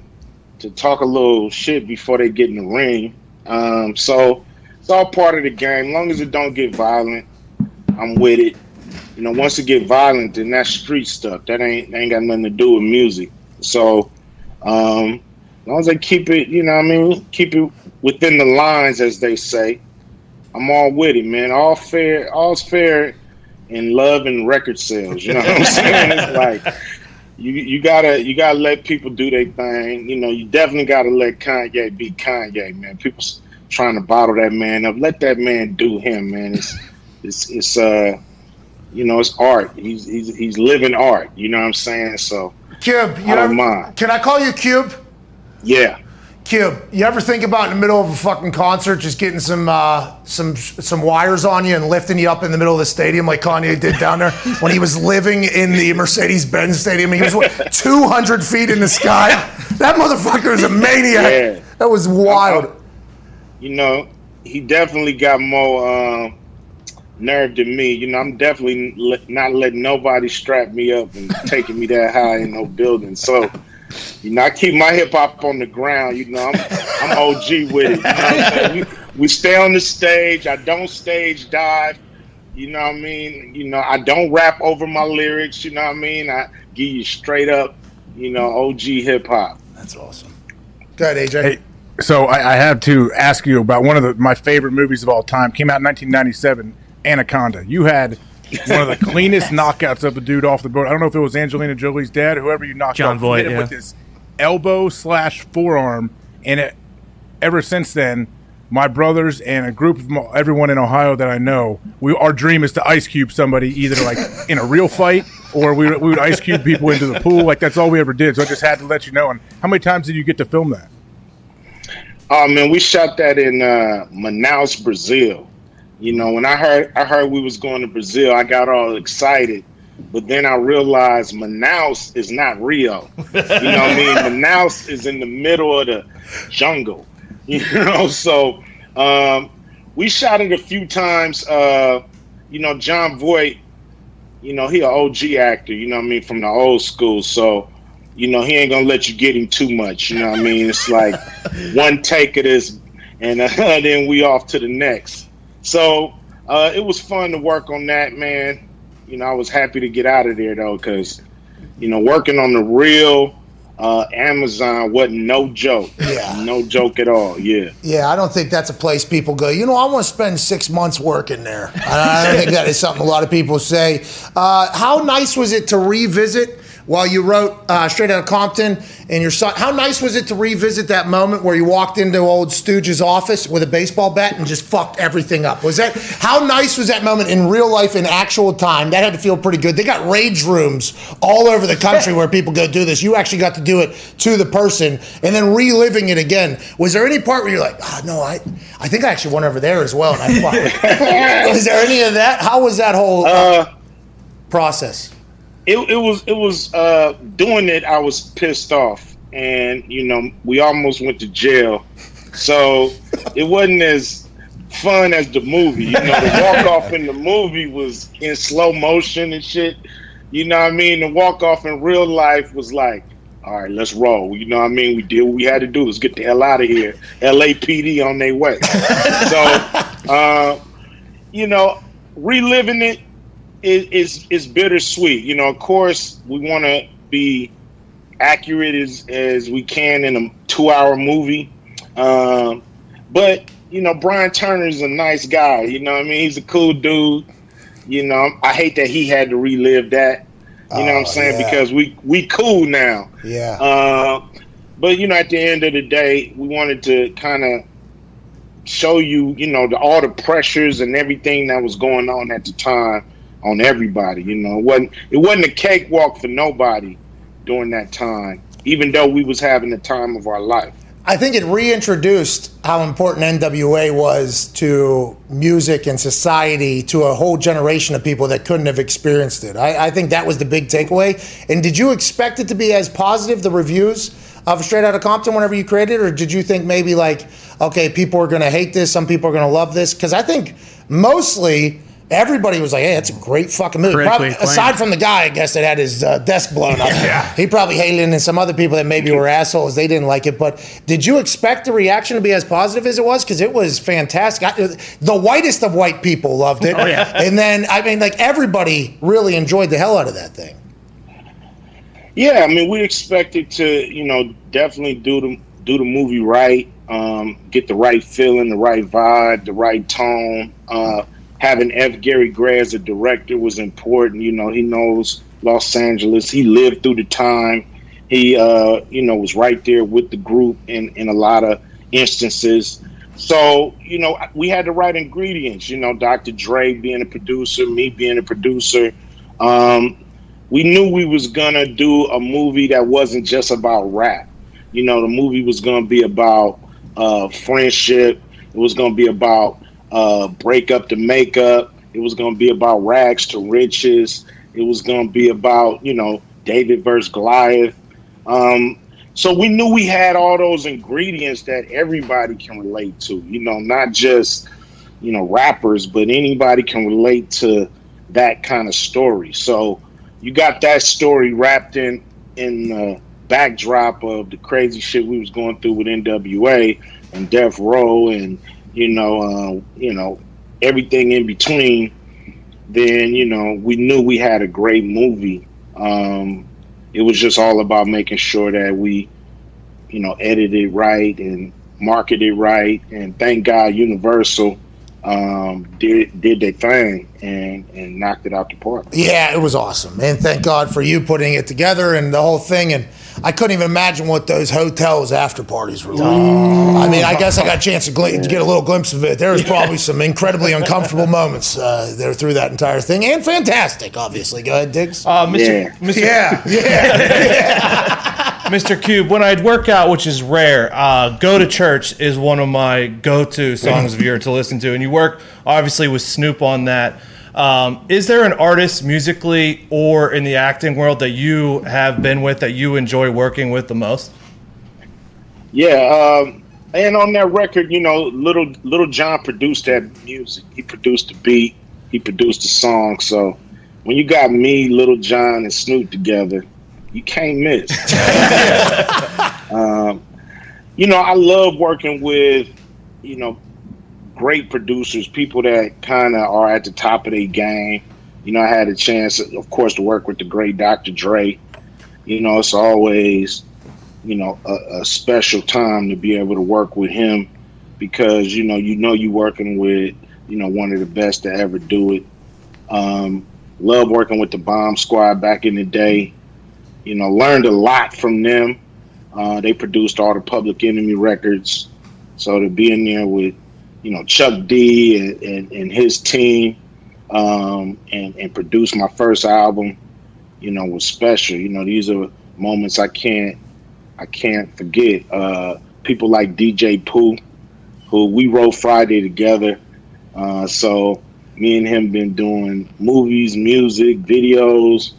to talk a little shit before they get in the ring. Um, so it's all part of the game. As long as it don't get violent, I'm with it. You know, once it get violent, then that's street stuff. That ain't that ain't got nothing to do with music. So, um, as long as they keep it, you know, what I mean, keep it within the lines, as they say. I'm all with it, man. All fair, all's fair in love and record sales. You know what I'm saying? It's like you you gotta you gotta let people do their thing. You know, you definitely gotta let Kanye be Kanye, man. People trying to bottle that man up. Let that man do him, man. It's it's it's uh you know it's art. He's he's he's living art. You know what I'm saying? So Cube, you I don't ever- mind. Can I call you Cube? yeah. Cube, you ever think about in the middle of a fucking concert just getting some uh, some some wires on you and lifting you up in the middle of the stadium like Kanye did down there when he was living in the Mercedes-Benz Stadium? He was what, 200 feet in the sky. That motherfucker is a maniac. Yeah. That was wild. You know, he definitely got more um, nerve than me. You know, I'm definitely le- not letting nobody strap me up and taking me that high in no building. So, you know, I keep my hip hop on the ground. You know, I'm I'm OG with it. You know what I'm saying? We, we stay on the stage. I don't stage dive. You know what I mean? You know, I don't rap over my lyrics. You know what I mean? I give you straight up, you know, OG hip hop. That's awesome. Go ahead, AJ. Hey, so I, I have to ask you about one of the, my favorite movies of all time. Came out in 1997, Anaconda. You had one of the cleanest knockouts of a dude off the boat. I don't know if it was Angelina Jolie's dad, or whoever you knocked Jon out. Voight, hit him yeah. with his elbow slash forearm, and it, ever since then, my brothers and a group of mo- everyone in Ohio that I know, we our dream is to ice cube somebody either like in a real fight or we, we would ice cube people into the pool. Like that's all we ever did. So I just had to let you know. And how many times did you get to film that? Oh man, we shot that in uh, Manaus, Brazil. You know, when I heard I heard we was going to Brazil, I got all excited. But then I realized Manaus is not Rio. You know what I mean? Manaus is in the middle of the jungle. You know, so um, we shot it a few times. Uh, you know, Jon Voight, you know, he an OG actor, you know what I mean, from the old school. So, you know, he ain't gonna let you get him too much. You know what I mean? It's like one take of this, and uh, then we off to the next. So uh, it was fun to work on that, man. You know, I was happy to get out of there though, because you know, working on the real uh, Amazon wasn't no joke. Yeah. no joke at all. Yeah. Yeah, I don't think that's a place people go. You know, I want to spend six months working there. I don't think that is something a lot of people say. Uh, how nice was it to revisit while you wrote uh, Straight of Compton and your son? How nice was it to revisit that moment where you walked into old Stooge's office with a baseball bat and just fucked everything up? Was that how nice was that moment in real life in actual time? That had to feel pretty good. They got rage rooms all over the country where people go do this. You actually got to do it to the person and then reliving it again. Was there any part where you're like, oh no, I I think I actually went over there as well and I fucked. was there any of that? How was that whole uh, process? It, it was it was uh doing it i was pissed off and you know we almost went to jail. So it wasn't as fun as the movie you know the walk off in the movie was in slow motion and shit. You know what i mean? The walk off in real life was like all right let's roll. You know what i mean? We did what we had to do. Let's get the hell out of here lapd on their way. So uh you know reliving it is is is bittersweet. You know, of course, we want to be accurate as as we can in a two hour movie, um, but you know, Bryan Turner's a nice guy. You know, what I mean, he's a cool dude. You know, I hate that he had to relive that. You know what I'm Oh, saying? yeah. Because we we cool now. Yeah. Uh, but you know, at the end of the day, we wanted to kind of show you, you know, the, all the pressures and everything that was going on at the time on everybody. You know, it wasn't it wasn't a cakewalk for nobody during that time, even though we was having the time of our life. I think it reintroduced how important NWA was to music and society to a whole generation of people that couldn't have experienced it. I, I think that was the big takeaway. And did you expect it to be as positive, the reviews of Straight Outta Compton, whenever you created it? Or did you think maybe like, okay, people are going to hate this, some people are going to love this? Because I think mostly Everybody was like, "Hey, that's a great fucking movie." Probably, aside from the guy, I guess that had his uh, desk blown up. He probably hated it, and some other people that maybe were assholes, they didn't like it. But did you expect the reaction to be as positive as it was? Because it was fantastic. I, the whitest of white people loved it. Oh, yeah. And then, I mean, like everybody really enjoyed the hell out of that thing. Yeah, I mean, we expected to, you know, definitely do the do the movie right, um, get the right feeling, the right vibe, the right tone. Uh, having F. Gary Gray as a director was important. You know, he knows Los Angeles. He lived through the time. He, uh, you know, was right there with the group in in a lot of instances. So, you know, we had the right ingredients. You know, Dr. Dre being a producer, me being a producer. Um, we knew we was gonna do a movie that wasn't just about rap. You know, the movie was gonna be about uh, friendship. It was gonna be about uh, break up to make up. It was gonna be about rags to riches. It was gonna be about you know David versus Goliath. Um, so we knew we had all those ingredients that everybody can relate to. You know, not just you know rappers, but anybody can relate to that kind of story. So you got that story wrapped in in the backdrop of the crazy shit we was going through with NWA and Death Row and you know uh, you know everything in between. Then you know we knew we had a great movie. Um, it was just all about making sure that we you know edited right and marketed right. And thank God Universal um, did did their thing and and knocked it out the park. Yeah, it was awesome. And thank God for you putting it together and the whole thing. And I couldn't even imagine what those hotels after parties were like. I mean, I guess I got a chance to, gl- to get a little glimpse of it. There was probably some incredibly uncomfortable moments uh, there through that entire thing. And fantastic, obviously. Go ahead, Diggs. Uh, Mr. Yeah. Mr. yeah, yeah. Mr. Cube, when I'd work out, which is rare, uh, "Go to Church" is one of my go-to songs of yours to listen to, and you work obviously with Snoop on that. Um, is there an artist musically or in the acting world that you have been with that you enjoy working with the most? Yeah, um, and on that record, you know, little Lil Jon produced that music. He produced the beat. He produced the song. So when you got me, Lil Jon, and Snoop together, you can't miss. um, you know, I love working with, you know, great producers, people that kind of are at the top of their game. You know, I had a chance, of course, to work with the great Dr. Dre. You know, it's always, you know, a, a special time to be able to work with him because you know, you know, you're working with, you know, one of the best to ever do it. Um, love working with the Bomb Squad back in the day. You know, learned a lot from them. Uh, they produced all the Public Enemy records, so to be in there with, you know, Chuck D and, and, and his team, um, and and produce my first album, you know, was special. You know, these are moments I can't I can't forget. Uh, people like DJ Pooh, who we wrote Friday together. Uh, so me and him been doing movies, music, videos,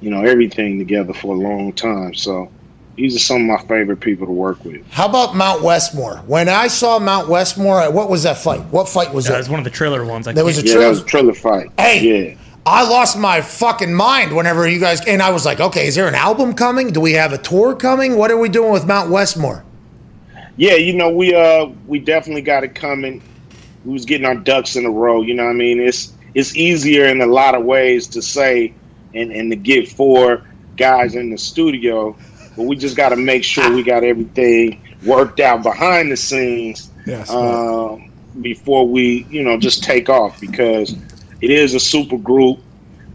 you know, everything together for a long time. So these are some of my favorite people to work with. How about Mount Westmore? When I saw Mount Westmore, what was that fight? What fight was That it? was one of the trailer ones. I There was a can't- Yeah, trailer. that was a trailer fight. Hey, yeah. I lost my fucking mind whenever you guys and I was like, okay, is there an album coming? Do we have a tour coming? What are we doing with Mount Westmore? Yeah, you know, we uh we definitely got it coming. We was getting our ducks in a row, you know what I mean? It's it's easier in a lot of ways to say and, and to get four guys in the studio, but we just gotta make sure we got everything worked out behind the scenes Yes. um, before we, you know, just take off because it is a super group.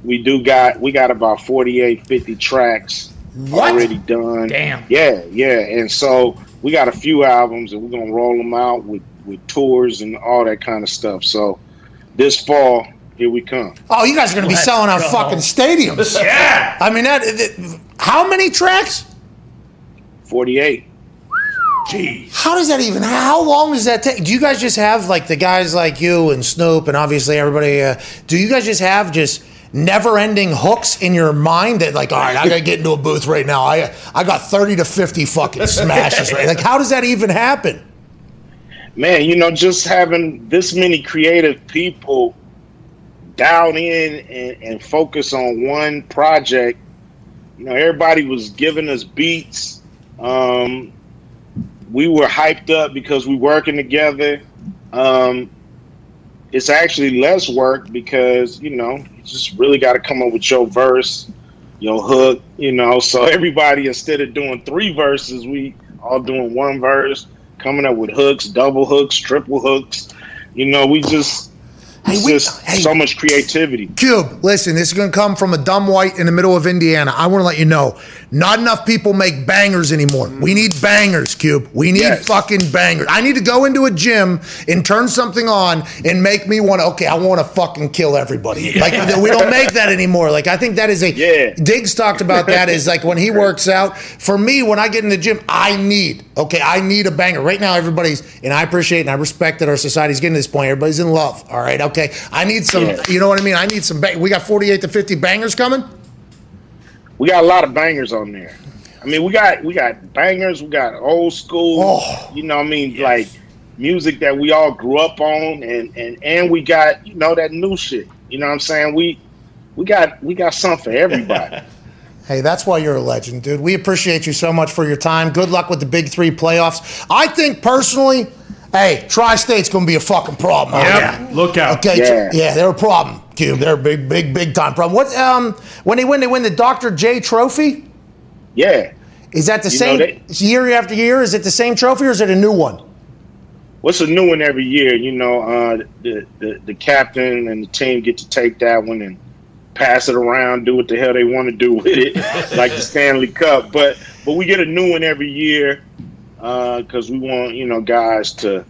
We do got we got about 48, 50 tracks What? already done. Damn. Yeah, yeah. And so we got a few albums and we're gonna roll them out with with tours and all that kind of stuff. So this fall, here we come. Oh, you guys are going to be Let's selling out go. fucking stadiums. Yeah. I mean, that, that- how many tracks? 48. How does that even? How long does that take? Do you guys just have like the guys like you and Snoop and obviously everybody? Uh, do you guys just have just never-ending hooks in your mind that like, all right, I gotta get into a booth right now. I I got thirty to fifty fucking smashes right. Like, how does that even happen? Man, you know, just having this many creative people dialed in and, and focused on one project. You know, everybody was giving us beats. Um, we were hyped up because we working together. Um, it's actually less work because you know you just really got to come up with your verse, your hook. You know, so everybody instead of doing three verses, we all doing one verse, coming up with hooks, double hooks, triple hooks. You know, we just it's we- just hey. so much creativity. Cube, listen, this is going to come from a dumb white in the middle of Indiana. I want to let you know, not enough people make bangers anymore. Mm. We need bangers, Cube. We need Yes. fucking bangers. I need to go into a gym and turn something on and make me want to, okay, I want to fucking kill everybody. Like, we don't make that anymore. Like, I think that is a, Yeah. Diggs talked about that is like when he works out. For me, when I get in the gym, I need, okay, I need a banger. Right now, everybody's, and I appreciate and I respect that our society's getting to this point. Everybody's in love. All right, okay. I need some, Yeah. you know what I mean? I need some, bang- we got 48 to 50 bangers coming. We got a lot of bangers on there. I mean, we got we got bangers. We got old school. Oh. you know, what I mean, like music that we all grew up on, and and and we got you know that new shit. You know what I'm saying? We we got we got something for everybody. Hey, that's why you're a legend, dude. We appreciate you so much for your time. Good luck with the Big Three playoffs. I think personally, hey, Tri State's going to be a fucking problem. out Yep. there. Look out. Okay, Yeah. yeah, they're a problem, Cube. They're a big, big, big time problem. What? Um, when they win, they win the Dr. J Trophy. yeah. Is that the You same know, they- year after year? Is it the same trophy or is it a new one? What's a new one every year? You know, uh, the, the the captain and the team get to take that one and pass it around, do what the hell they want to do with it, like the Stanley Cup. But but we get a new one every year because we want you know guys to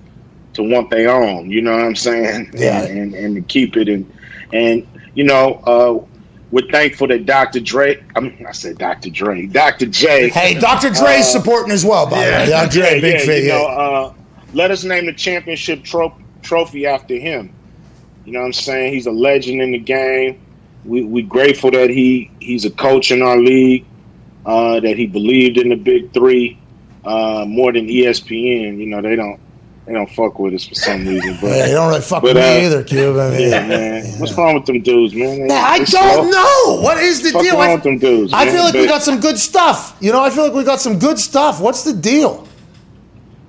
to want their own. You know what I'm saying? Yeah. And, and to keep it and and you know uh, we're thankful that Dr. Dre. I mean, I said Dr. Dre, Dr. J. Hey, Dr. Dre's Uh, supporting as well, by the way. Dr. Dre, yeah, big yeah, fan. you know, uh, let us name the championship tro- trophy after him. You know what I'm saying? He's a legend in the game. We we grateful that he he's a coach in our league. Uh, that he believed in the big three uh, more than ESPN. You know they don't they don't fuck with us for some reason. But Yeah, they don't really fuck but, with me uh, either, Cube. I mean, yeah, man. What's wrong with them dudes, man? Man, I they don't slow. know. What is the Fuck deal? wrong I, with them dudes, I man, feel like we got some good stuff. You know, I feel like we got some good stuff. What's the deal?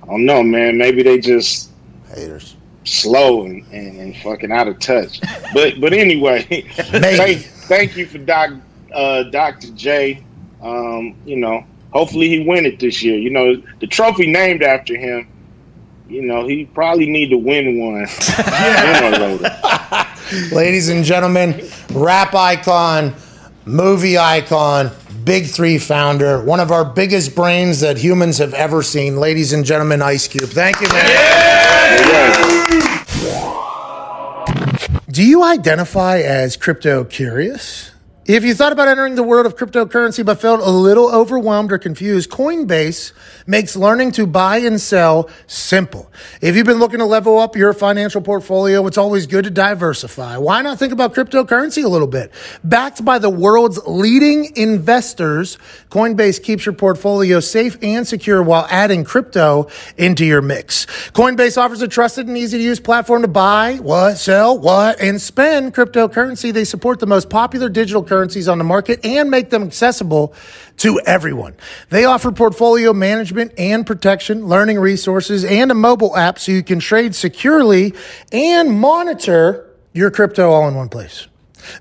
I don't know, man. Maybe they just Haters. slow and, and, and fucking out of touch. But but anyway, thank, thank you for Doc uh, Dr. J. Um, you know, hopefully he win it this year. You know, the trophy named after him. You know, he probably need to win one sooner or later. Ladies and gentlemen, rap icon, movie icon, Big Three founder, one of our biggest brains that humans have ever seen. Ladies and gentlemen, Ice Cube. Thank you, man. Do you identify as crypto curious? If you thought about entering the world of cryptocurrency but felt a little overwhelmed or confused, Coinbase makes learning to buy and sell simple. If you've been looking to level up your financial portfolio, it's always good to diversify. Why not think about cryptocurrency a little bit? Backed by the world's leading investors, Coinbase keeps your portfolio safe and secure while adding crypto into your mix. Coinbase offers a trusted and easy to use platform to buy, what, sell, what, and spend cryptocurrency. They support the most popular digital currencies on the market and make them accessible to everyone. They offer portfolio management and protection, learning resources, and a mobile app so you can trade securely and monitor your crypto all in one place.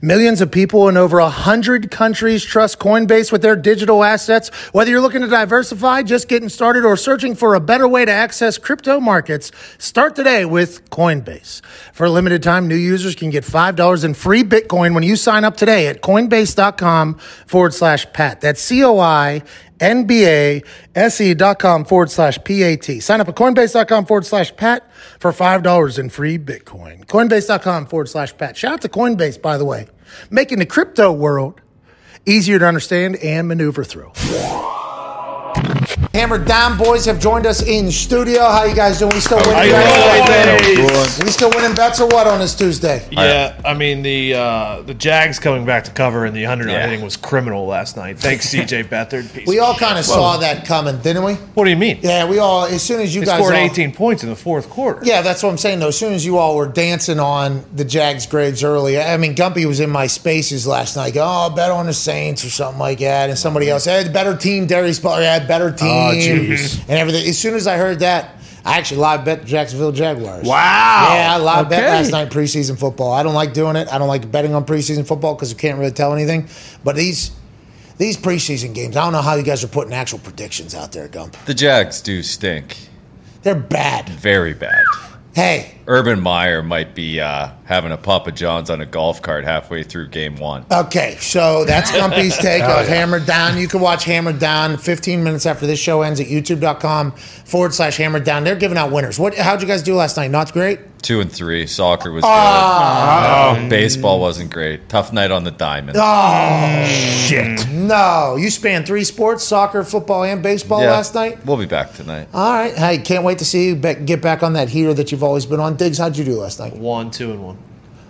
Millions of people in over 100 countries trust Coinbase with their digital assets. Whether you're looking to diversify, just getting started, or searching for a better way to access crypto markets, start today with Coinbase. For a limited time, new users can get $5 in free Bitcoin when you sign up today at coinbase.com forward slash Pat. That's C O I N-B-A-S-E dot com forward slash P-A-T. Sign up at coinbase.com forward slash Pat for $5 in free Bitcoin. Coinbase.com forward slash Pat. Shout out to Coinbase, by the way, making the crypto world easier to understand and maneuver through. Hammer Down boys have joined us in studio. How you guys doing? We still winning? bets? We still winning bets or what on this Tuesday? Yeah, I mean the uh, the Jags coming back to cover in the under Yeah. hitting was criminal last night. Thanks, CJ Beathard. Piece We of all shit. kind of saw that coming, didn't we? What do you mean? Yeah, we all. As soon as you They guys scored all- 18 points in the fourth quarter. Yeah, that's what I'm saying. Though, as soon as you all were dancing on the Jags graves early, I mean, Gumpy was in my spaces last night. Go, oh, bet on the Saints or something like that, and somebody else had better team. Darius Butler had better team, Oh, Oh, mm. jeez. and everything. As soon as I heard that, I actually live bet the Jacksonville Jaguars. Wow. Yeah, I live bet Okay. last night preseason football. I don't like doing it. I don't like betting on preseason football because you can't really tell anything. But these these preseason games, I don't know how you guys are putting actual predictions out there, Gump. The Jags do stink. They're bad. Very bad. Hey, Urban Meyer might be uh, having a Papa John's on a golf cart halfway through game one. Okay, so that's Gumpy's take Oh, of yeah. Hammered Down. You can watch Hammered Down 15 minutes after this show ends at youtube.com forward slash Hammered Down. They're giving out winners. What? How'd you guys do last night? Not great? Two and three. Soccer was Ah. good. Uh, baseball wasn't great. Tough night on the diamond. Oh, shit. No. You spanned three sports soccer, football, and baseball Yeah. last night? We'll be back tonight. All right. Hey, can't wait to see you get back on that heater that you've always been on. Diggs, how'd you do last night? One, two, and one.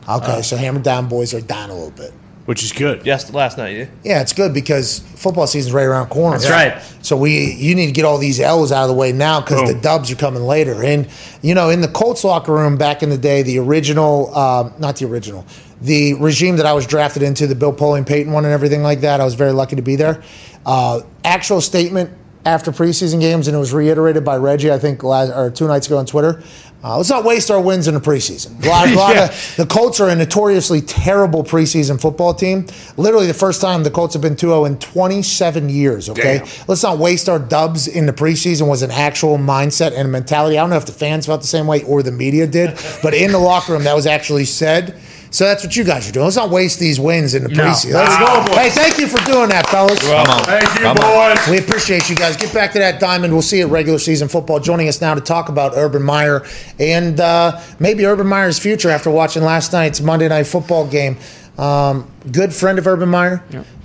Okay, so Hammered Down boys are down a little bit. Which is good. Yes, last night. Yeah. Yeah, it's good because football season's right around the corner. That's right. So we, you need to get all these L's out of the way now because the Boom. dubs are coming later. And you know, in the Colts locker room back in the day, the original, um, not the original, the regime that I was drafted into, the Bill Polian Peyton one and everything like that. I was very lucky to be there. Uh, actual statement after preseason games, and it was reiterated by Reggie, I think, last, or two nights ago on Twitter. Uh, let's not waste our wins in the preseason. A lot, a lot of, the Colts are a notoriously terrible preseason football team. Literally, the first time the Colts have been 2 0 in 27 years, okay? Damn. Let's not waste our dubs in the preseason, was an actual mindset and mentality. I don't know if the fans felt the same way or the media did, but in the locker room, that was actually said. So that's what you guys are doing. Let's not waste these wins in the No. preseason. Let's Wow. go, boys. Hey, thank you for doing that, fellas. Come on. Thank you, Come on. boys. We appreciate you guys. Get back to that diamond. We'll see you at regular season football. Joining us now to talk about Urban Meyer and uh, maybe Urban Meyer's future after watching last night's Monday Night Football game. Um, good friend of Urban Meyer.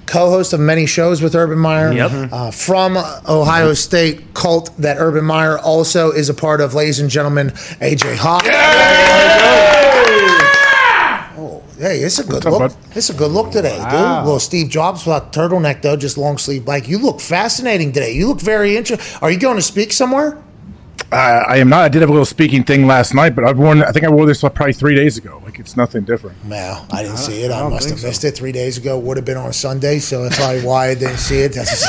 Co-host of many shows with Urban Meyer, Yep. uh, from Ohio State cult that Urban Meyer also is a part of. Ladies and gentlemen, AJ Hawk. Oh, hey, it's a good look. bud? It's a good look today, Wow. dude. Well, Steve Jobs without turtleneck though, just long sleeve bike. You look fascinating today. You look very interesting. Are you going to speak somewhere? Uh, I am not. I did have a little speaking thing last night, but I've worn. I think I wore this probably three days ago. Like it's nothing different. No, I didn't see it. I, don't must think have so. missed it three days ago. Would have been on a Sunday, so that's probably why I didn't see it. That's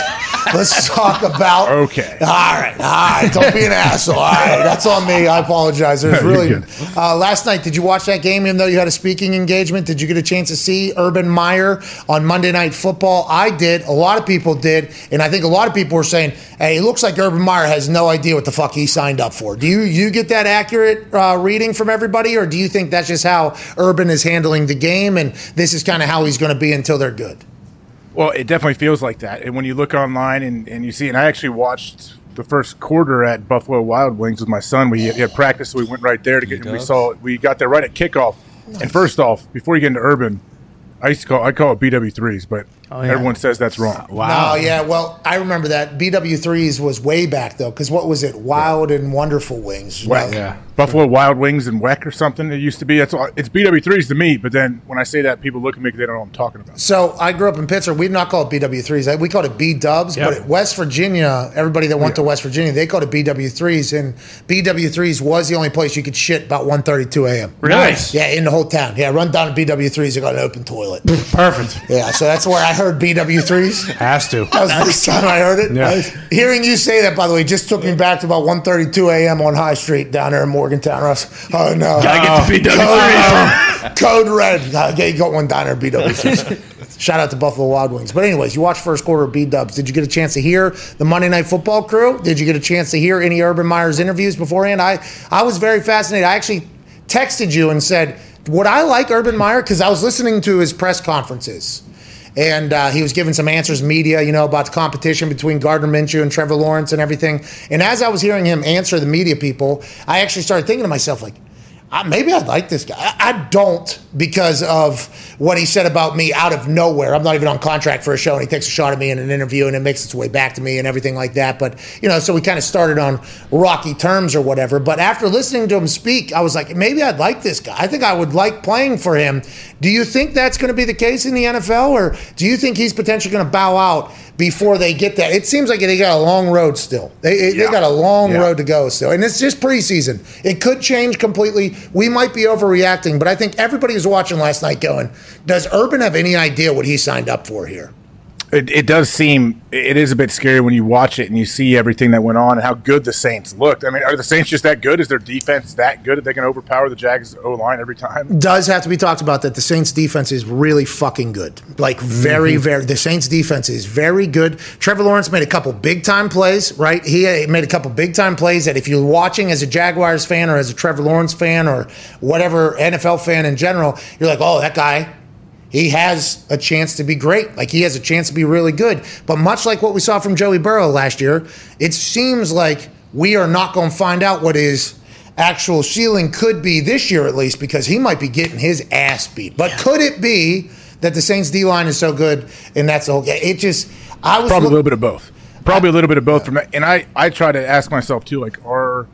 let's talk about. Okay. All right. All right. Don't be an asshole. All right. That's on me. I apologize. It was really. Uh, last night, did you watch that game? Even though you had a speaking engagement, did you get a chance to see Urban Meyer on Monday Night Football? I did. A lot of people did, and I think a lot of people were saying, "Hey, it looks like Urban Meyer has no idea what the fuck he signed up for." Do you you get that accurate uh, reading from everybody, or do you think that's just how Urban is handling the game, and this is kind of how he's going to be until they're good? Well, it definitely feels like that. And when you look online and, and you see, and I actually watched the first quarter at Buffalo Wild Wings with my son. We had practice, so we went right there to get. And we saw we got there right at kickoff. And first off, before you get into Urban, I used to call I call it BW threes, but Oh, yeah. everyone says that's wrong. Wow. No, yeah, well, I remember that BW3s was way back though, because what was it? Wild and Wonderful Wings. Weck. Yeah. Buffalo Wild Wings and Weck or something. It used to be. That's all, it's BW3s to me. But then when I say that, people look at me because they don't know what I'm talking about. So I grew up in Pittsburgh. We'd not call it BW3s. We called it B Dubs. Yep. But at West Virginia, everybody that went to West Virginia, they called it BW3s. And BW3s was the only place you could shit about 1.32 a.m. Nice. Yeah, in the whole town. Yeah, run down to BW3s. They got an open toilet. Perfect. yeah, so that's where I heard BW3s. Has to. That was the first time I heard it. Yeah. Hearing you say that, by the way, just took me back to about 1.32 a.m. on High Street down there in Morgantown, Russ. Oh, no. Gotta get the BW3s. Code, code red. Yeah, you got one down there BW3s. Shout out to Buffalo Wild Wings. But anyways, you watched first quarter of B Dubs. Did you get a chance to hear the Monday Night Football crew? Did you get a chance to hear any Urban Meyer's interviews beforehand? I, I was very fascinated. I actually texted you and said, would I like Urban Meyer? Because I was listening to his press conferences. And uh, he was giving some answers, media, you know, about the competition between Gardner Minshew and Trevor Lawrence and everything. And as I was hearing him answer the media people, I actually started thinking to myself, like, uh, maybe I'd like this guy. I, I don't because of what he said about me out of nowhere. I'm not even on contract for a show, and he takes a shot at me in an interview, and it makes its way back to me and everything like that. But you know, so we kind of started on rocky terms or whatever. But after listening to him speak, I was like, maybe I'd like this guy. I think I would like playing for him. Do you think that's going to be the case in the NFL, or do you think he's potentially going to bow out? Before they get that, it seems like they got a long road still. They, they got a long Yeah. road to go still, and it's just preseason. It could change completely. We might be overreacting, but I think everybody was watching last night going, "Does Urban have any idea what he signed up for here?" It, it does seem it is a bit scary when you watch it and you see everything that went on and how good the Saints looked. I mean, are the Saints just that good? Is their defense that good that they can overpower the Jags O line every time? Does have to be talked about that the Saints defense is really fucking good. Like very, Mhm. very. The Saints defense is very good. Trevor Lawrence made a couple big time plays, right? He uh, made a couple big time plays that if you're watching as a Jaguars fan or as a Trevor Lawrence fan or whatever NFL fan in general, you're like, oh, that guy. He has a chance to be great. Like he has a chance to be really good. But much like what we saw from Joey Burrow last year, it seems like we are not going to find out what his actual ceiling could be this year at least because he might be getting his ass beat. But could it be that the Saints D line is so good and that's the whole game? It just I was Probably a little bit of both. Probably a little bit of both from that. And I, I try to ask myself too, like, are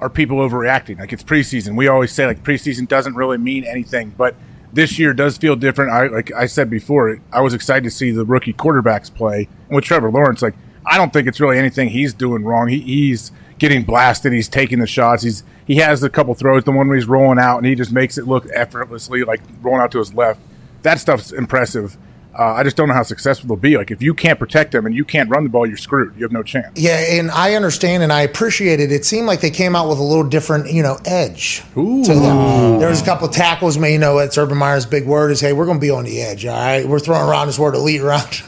are people overreacting? Like it's preseason. We always say like preseason doesn't really mean anything, but this year does feel different. I like I said before, I was excited to see the rookie quarterbacks play. With Trevor Lawrence, like I don't think it's really anything he's doing wrong. He, he's getting blasted. He's taking the shots. He's he has a couple throws. The one where he's rolling out and he just makes it look effortlessly, like rolling out to his left. That stuff's impressive. Uh, I just don't know how successful they'll be. Like if you can't protect them and you can't run the ball, you're screwed. You have no chance. Yeah, and I understand and I appreciate it. It seemed like they came out with a little different, you know, edge to them. There was a couple of tackles, man. You know, it's Urban Meyer's big word is, "Hey, we're going to be on the edge." All right, we're throwing around this word "elite" around.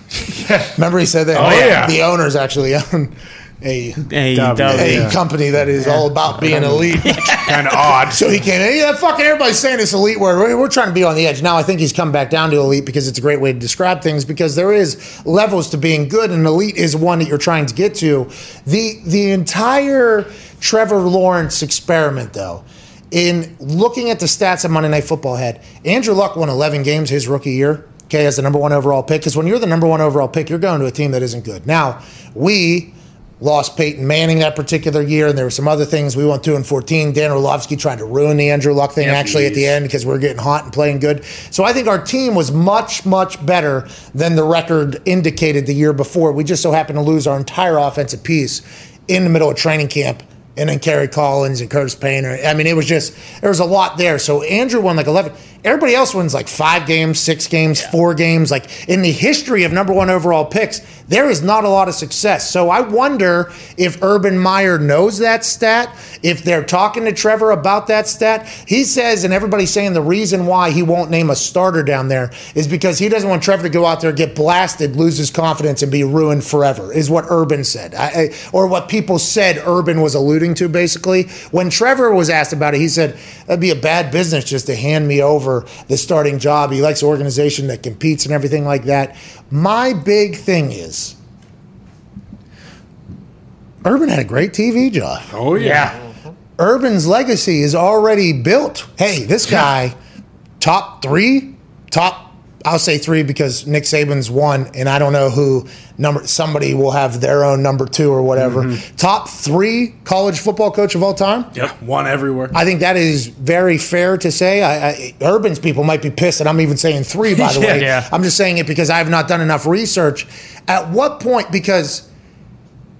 Remember, he said that. Oh, yeah. the owners actually own a A- a yeah. company that is all about being elite. kind of odd. So he came in. Yeah, fucking everybody's saying this elite word. We're, we're trying to be on the edge. Now I think he's come back down to elite because it's a great way to describe things because there is levels to being good and elite is one that you're trying to get to. The the entire Trevor Lawrence experiment though, in looking at the stats of Monday Night Football had, Andrew Luck won 11 games his rookie year. Okay, as the number one overall pick, because when you're the number one overall pick, you're going to a team that isn't good. Now we lost Peyton Manning that particular year, and there were some other things. We went two and fourteen. Dan Orlovsky tried to ruin the Andrew Luck thing Yeah, actually at the end because we are getting hot and playing good. So I think our team was much much better than the record indicated the year before. We just so happened to lose our entire offensive piece in the middle of training camp. And then Kerry Collins and Curtis Painter. I mean, it was just there was a lot there. So Andrew won like eleven. Everybody else wins like five games, six games, four games. Like in the history of number one overall picks, there is not a lot of success. So I wonder if Urban Meyer knows that stat, if they're talking to Trevor about that stat. He says, and everybody's saying the reason why he won't name a starter down there is because he doesn't want Trevor to go out there, get blasted, lose his confidence, and be ruined forever, is what Urban said. I, I, or what people said Urban was alluding to, basically. When Trevor was asked about it, he said, that'd be a bad business just to hand me over the starting job. He likes an organization that competes and everything like that. My big thing is Urban had a great TV job. Oh yeah. Urban's legacy is already built. Hey, this guy, top three, top. I'll say three because Nick Saban's one, and I don't know who number. Somebody will have their own number two or whatever. Mm-hmm. Top three college football coach of all time. Yep. One everywhere. I think that is very fair to say. I, I, Urban's people might be pissed that I'm even saying three, by the Yeah. way. Yeah. I'm just saying it because I have not done enough research. At what point, because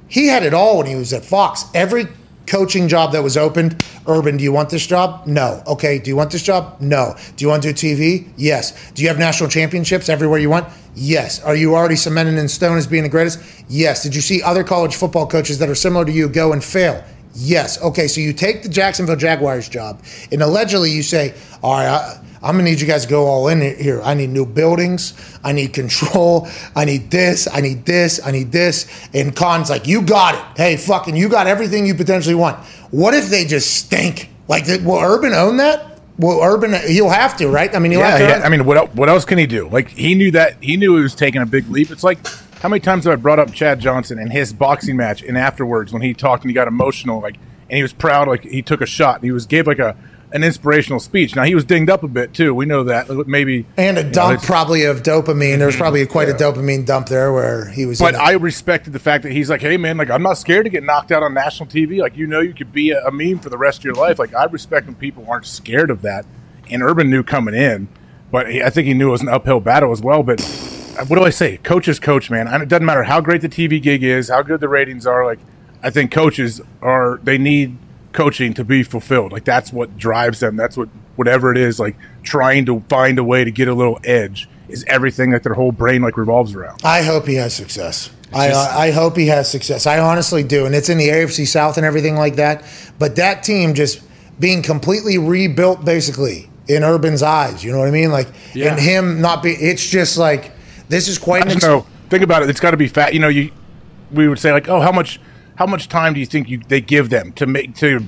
he had it all when he was at Fox. Every coaching job that was opened, Urban, do you want this job? No. Okay, do you want this job? No. Do you want to do TV? Yes. Do you have national championships everywhere you want? Yes. Are you already cemented in stone as being the greatest? Yes. Did you see other college football coaches that are similar to you go and fail? Yes. Okay, so you take the Jacksonville Jaguars job, and allegedly you say, all right, I, I'm going to need you guys to go all in here. I need new buildings. I need control. I need this. I need this. I need this. And Khan's like, you got it. Hey, fucking, you got everything you potentially want. What if they just stink? Like, will Urban own that? Will Urban, he'll have to, right? I mean, he'll have Yeah, to. yeah. I mean, what what else can he do? Like he knew that he knew he was taking a big leap. It's like how many times have I brought up Chad Johnson and his boxing match, and afterwards when he talked and he got emotional, like and he was proud, like he took a shot and he was gave like a an inspirational speech. Now he was dinged up a bit too. We know that. Maybe And a you know, dump probably of dopamine. There was probably quite a dopamine dump there where he was. But. I respected the fact that he's like, hey man, like I'm not scared to get knocked out on national TV. Like you know, you could be a, a meme for the rest of your life. Like I respect when people aren't scared of that. And Urban knew coming in, but he, I think he knew it was an uphill battle as well. But uh, what do I say? Coach is coach, man. And it doesn't matter how great the TV gig is, how good the ratings are. Like I think coaches are they need coaching to be fulfilled. Like that's what drives them. That's what whatever it is. Like trying to find a way to get a little edge is everything that their whole brain like revolves around. I hope he has success. I, I hope he has success. I honestly do, and it's in the AFC South and everything like that. But that team just being completely rebuilt, basically in Urban's eyes. You know what I mean? Like, Yeah. and him not be. It's just like this is quite an. don't know. Think about it. It's got to be fat. You know, you we would say like, oh, how much how much time do you think you they give them to make to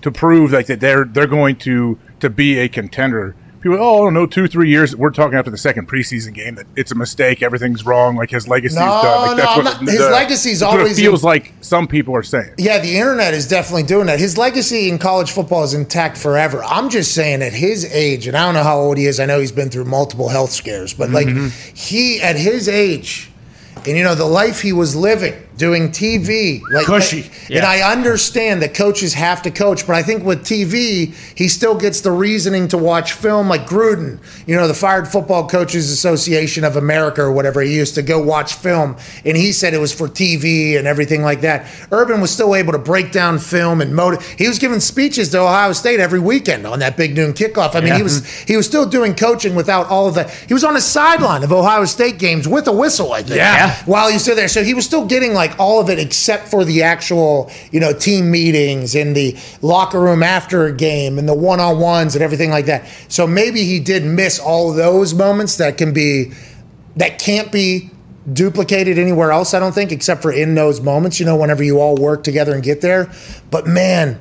to prove like that they're they're going to to be a contender? People, oh, I don't know, two three years. We're talking after the second preseason game that it's a mistake, everything's wrong, like his legacy's No, done. Like no, I'm not- his legacy's that's what always it feels like. Some people are saying. Yeah, the internet is definitely doing that. His legacy in college football is intact forever. I'm just saying at his age, and I don't know how old he is. I know he's been through multiple health scares, but like mm-hmm. he at his age, and you know the life he was living doing TV, like Cushy. And I understand that coaches have to coach, but I think with TV, he still gets the reasoning to watch film, like Gruden, you know, the Fired Football Coaches Association of America or whatever. He used to go watch film, and he said it was for TV and everything like that. Urban was still able to break down film and motive. He was giving speeches to Ohio State every weekend on that big noon kickoff. I mean, Yeah. he was he was still doing coaching without all of that. He was on the sideline of Ohio State games with a whistle, I think. Yeah. While he was still there, so he was still getting like all of it except for the actual, you know, team meetings and the locker room after a game and the one on ones and everything like that. So maybe he did miss all those moments that can be that can't be duplicated anywhere else, I don't think, except for in those moments, you know, whenever you all work together and get there. But man,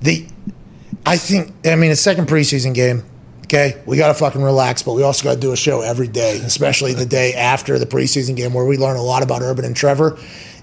the I think I mean a second preseason game. Okay, we got to fucking relax, but we also got to do a show every day, especially the day after the preseason game where we learn a lot about Urban and Trevor.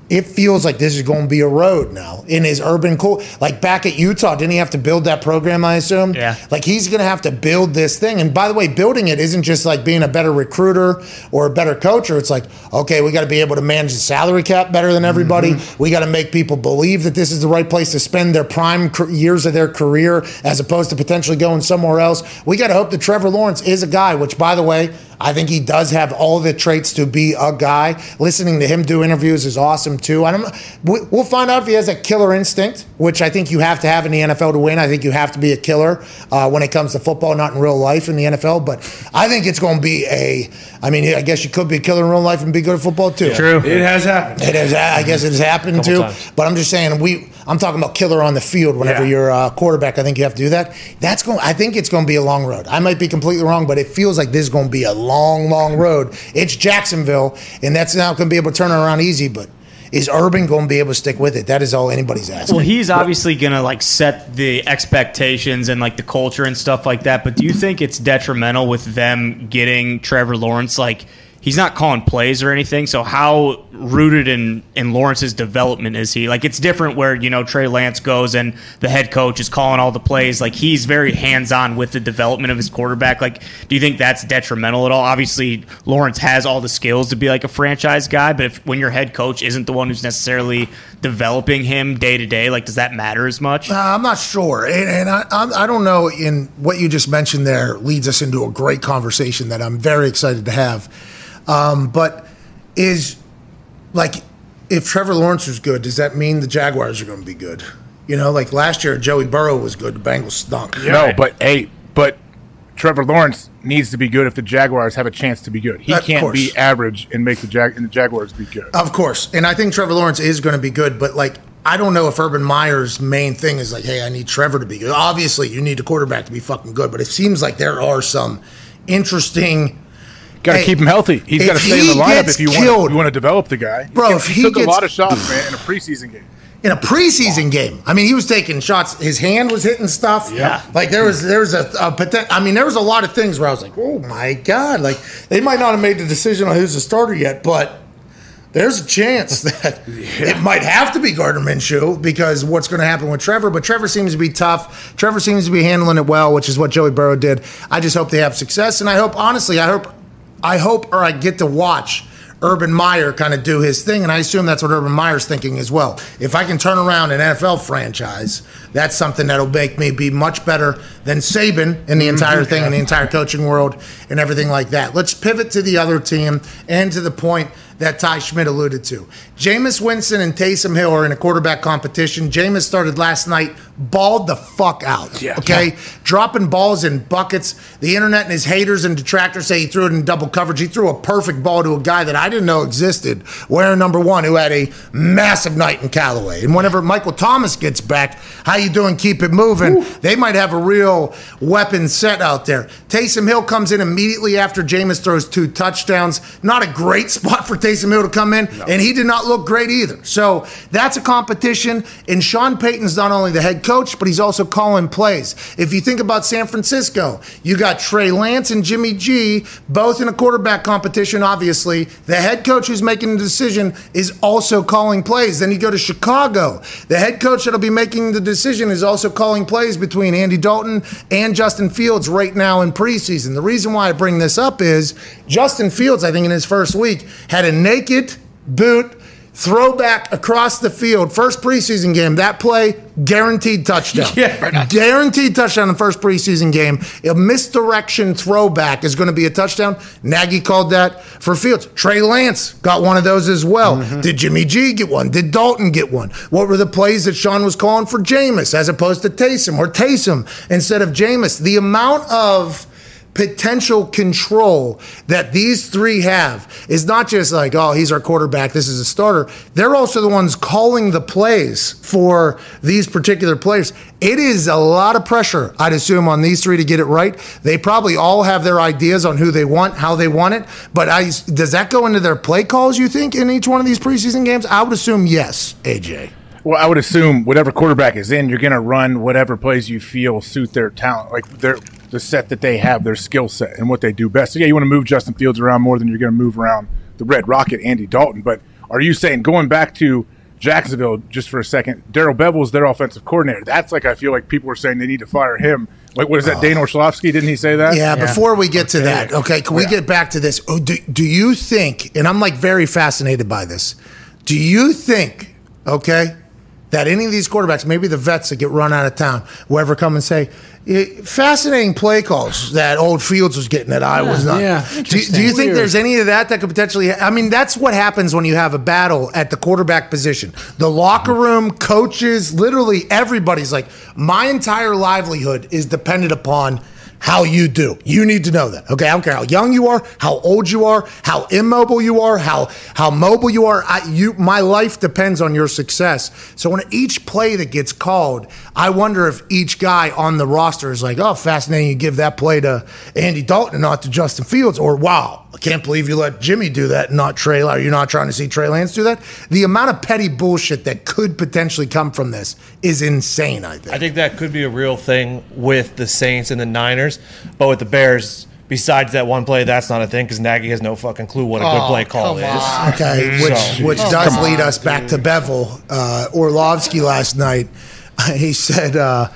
It feels like this is going to be a road now. In his urban cool, like back at Utah, didn't he have to build that program? I assume. Yeah. Like he's going to have to build this thing. And by the way, building it isn't just like being a better recruiter or a better coach. Or it's like, okay, we got to be able to manage the salary cap better than everybody. Mm-hmm. We got to make people believe that this is the right place to spend their prime years of their career, as opposed to potentially going somewhere else. We got to hope that Trevor Lawrence is a guy. Which, by the way, I think he does have all the traits to be a guy. Listening to him do interviews is awesome too. I don't. We- We'll find out if he has a killer instinct, which I think you have to have in the NFL to win. I think you have to be a killer uh, when it comes to football, not in real life in the NFL. But I think it's going to be a. I mean, I guess you could be a killer in real life and be good at football too. True. It has happened. It has. I guess it has happened too. times. But I'm just saying, we. I'm talking about killer on the field. Whenever Yeah. you're a quarterback, I think you have to do that. That's going. I think it's going to be a long road. I might be completely wrong, but it feels like this is going to be a long, long road. It's Jacksonville, and that's not going to be able to turn it around easy. But is Urban going to be able to stick with it? That is all anybody's asking. Well, he's obviously gonna like set the expectations and like the culture and stuff like that. But do you think it's detrimental with them getting Trevor Lawrence? Like he's not calling plays or anything. So how rooted in in Lawrence's development is he? Like it's different where you know Trey Lance goes and the head coach is calling all the plays. Like he's very hands on with the development of his quarterback. Like do you think that's detrimental at all? Obviously, Lawrence has all the skills to be like a franchise guy, but if when your head coach isn't the one who's necessarily developing him day to day, like does that matter as much? Uh, I'm not sure, and, and I, I'm, I don't know. In what you just mentioned there leads us into a great conversation that I'm very excited to have. Um, but is like if Trevor Lawrence is good, does that mean the Jaguars are going to be good? You know, like last year, Joey Burrow was good. The Bengals stunk. No, but hey, but Trevor Lawrence needs to be good if the Jaguars have a chance to be good. He Of can't course. be average and make the Jag and the Jaguars be good. Of course. And I think Trevor Lawrence is going to be good, but like, I don't know if Urban Meyer's main thing is like, hey, I need Trevor to be good. Obviously, you need a quarterback to be fucking good, but it seems like there are some interesting. Got to Hey, keep him healthy. He's got to stay in the lineup if you want. You want to develop the guy, Bro, He if he took a lot of shots, man, in a preseason game. in a preseason game. I mean, he was taking shots. His hand was hitting stuff. Yeah. Like there was there was a, a I mean, there was a lot of things where I was like, oh my god, like they might not have made the decision on who's the starter yet, but there's a chance that it might have to be Gardner Minshew because what's going to happen with Trevor. But Trevor seems to be tough. Trevor seems to be handling it well, which is what Joey Burrow did. I just hope they have success, and I hope honestly, I hope, I hope, or I get to watch. Urban Meyer kind of do his thing, and I assume that's what Urban Meyer's thinking as well. If I can turn around an NFL franchise, that's something that'll make me be much better than Saban in the mm-hmm. entire thing, in the entire coaching world, and everything like that. Let's pivot to the other team and to the point that Ty Schmidt alluded to. Jameis Winston and Taysom Hill are in a quarterback competition. Jameis started last night, balled the fuck out. Yeah. Okay? Dropping balls in buckets. The internet and his haters and detractors say he threw it in double coverage. He threw a perfect ball to a guy that I didn't know existed, wearing number one, who had a massive night in Callaway. And whenever Michael Thomas gets back, how you doing? Keep it moving. They might have a real weapon set out there. Taysom Hill comes in immediately after Jameis throws two touchdowns. Not a great spot for Taysom Hill to come in, and he did not look great either. So that's a competition. And Sean Payton's not only the head coach, but he's also calling plays. If you think about San Francisco, you got Trey Lance and Jimmy G, both in a quarterback competition, obviously. The head coach who's making the decision is also calling plays. Then you go to Chicago. The head coach that'll be making the decision is also calling plays between Andy Dalton and Justin Fields right now in preseason. The reason why I bring this up is Justin Fields, I think in his first week, had a naked boot throwback across the field. First preseason game, that play, guaranteed touchdown. Yeah. Guaranteed touchdown in the first preseason game. A misdirection throwback is going to be a touchdown. Nagy called that for Fields. Trey Lance got one of those as well. Mm-hmm. Did Jimmy G get one? Did Dalton get one? What were the plays that Sean was calling for Jameis as opposed to Taysom or Taysom instead of Jameis? The amount of potential control that these three have is not just like, oh, he's our quarterback, this is a starter. They're also the ones calling the plays for these particular players. It is a lot of pressure, I'd assume, on these three to get it right. They probably all have their ideas on who they want, how they want it. But I, does that go into their play calls, you think, in each one of these preseason games? I would assume yes, AJ. Well, I would assume whatever quarterback is in, you're going to run whatever plays you feel suit their talent, like their the set that they have, their skill set, and what they do best. So yeah, you want to move Justin Fields around more than you're going to move around the Red Rocket, Andy Dalton. But are you saying going back to Jacksonville just for a second? Darrell Bevell's their offensive coordinator. That's like I feel like people are saying they need to fire him. Like what is that? Uh, Dan Orlovsky? Didn't he say that? Yeah, before we get to that, okay, can we get back to this? Oh, do, do you think, and I'm like very fascinated by this, do you think, okay, that any of these quarterbacks, maybe the vets that get run out of town, will ever come and say, eh, fascinating play calls that old Fields was getting that I was not. yeah, do, do you think Weird. there's any of that that could potentially, I mean, that's what happens when you have a battle at the quarterback position. The locker room, coaches, literally everybody's like, my entire livelihood is dependent upon how you do. You need to know that. Okay, I don't care how young you are, how old you are, how immobile you are, how how mobile you are. I, you, my life depends on your success. So when each play that gets called, I wonder if each guy on the roster is like, "Oh, fascinating! You give that play to Andy Dalton and not to Justin Fields," or "Wow, I can't believe you let Jimmy do that and not Trey. Are you not trying to see Trey Lance do that?" The amount of petty bullshit that could potentially come from this is insane. I think. I think that could be a real thing with the Saints and the Niners, but with the Bears, besides that one play, that's not a thing because Nagy has no fucking clue what a good Oh, play call come is. on. Okay, which So- which does lead us back to Bevell uh, Orlovsky last night. He said, uh,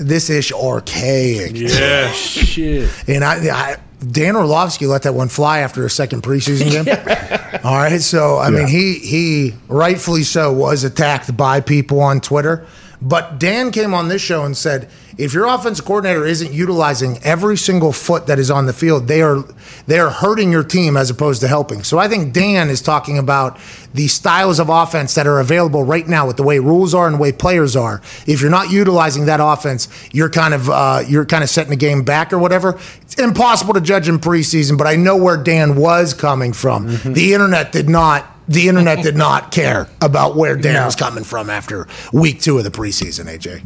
"This is archaic." Yeah, shit. And I, I Dan Orlovsky let that one fly after a second preseason game. All right, so I mean, he he rightfully so was attacked by people on Twitter. But Dan came on this show and said, if your offensive coordinator isn't utilizing every single foot that is on the field, they are they are hurting your team as opposed to helping. So I think Dan is talking about the styles of offense that are available right now with the way rules are and the way players are. If you're not utilizing that offense, you're kind of uh, you're kind of setting the game back or whatever. It's impossible to judge in preseason, but I know where Dan was coming from. The internet did not the internet did not care about where Dan was coming from after week two of the preseason, AJ.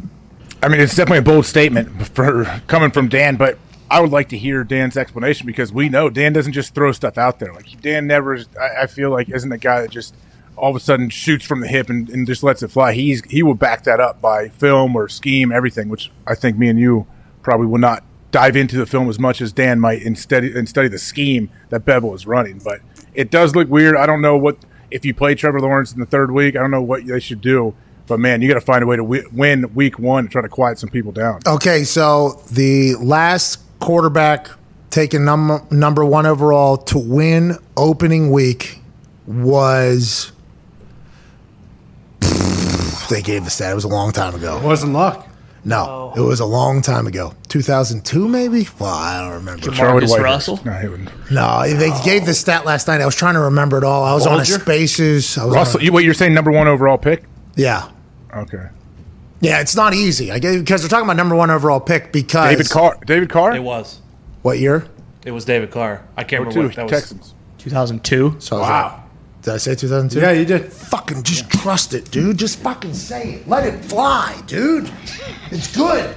I mean, it's definitely a bold statement for coming from Dan, but I would like to hear Dan's explanation because we know Dan doesn't just throw stuff out there. Like Dan never, I, I feel like, isn't a guy that just all of a sudden shoots from the hip and, and just lets it fly. He's he will back that up by film or scheme, everything. Which I think me and you probably will not dive into the film as much as Dan might study and study the scheme that Bevell is running. But it does look weird. I don't know what if you play Trevor Lawrence in the third week, I don't know what they should do. But man, you got to find a way to wi- win week one and try to quiet some people down. Okay, so the last quarterback taken number number one overall to win opening week was. They gave the stat. It was a long time ago. It wasn't Luck. No, oh. it was a long time ago. 2002, maybe? Well, I don't remember. Charlie Russell? No, he wouldn't. No, they gave the stat last night. I was trying to remember it all. I was on a Bolger? Spaces. I was on a- Russell, you, what you're saying? Number one overall pick? yeah. Okay. Yeah, it's not easy. I get because they're talking about number one overall pick because David Carr. David Carr. It was. What year? It was David Carr. I can't Or remember two what that was. Texans. 2002. So Wow. right. Did I say 2002? Yeah, you did. Fucking just trust it, dude. Just fucking say it. Let it fly, dude. It's good.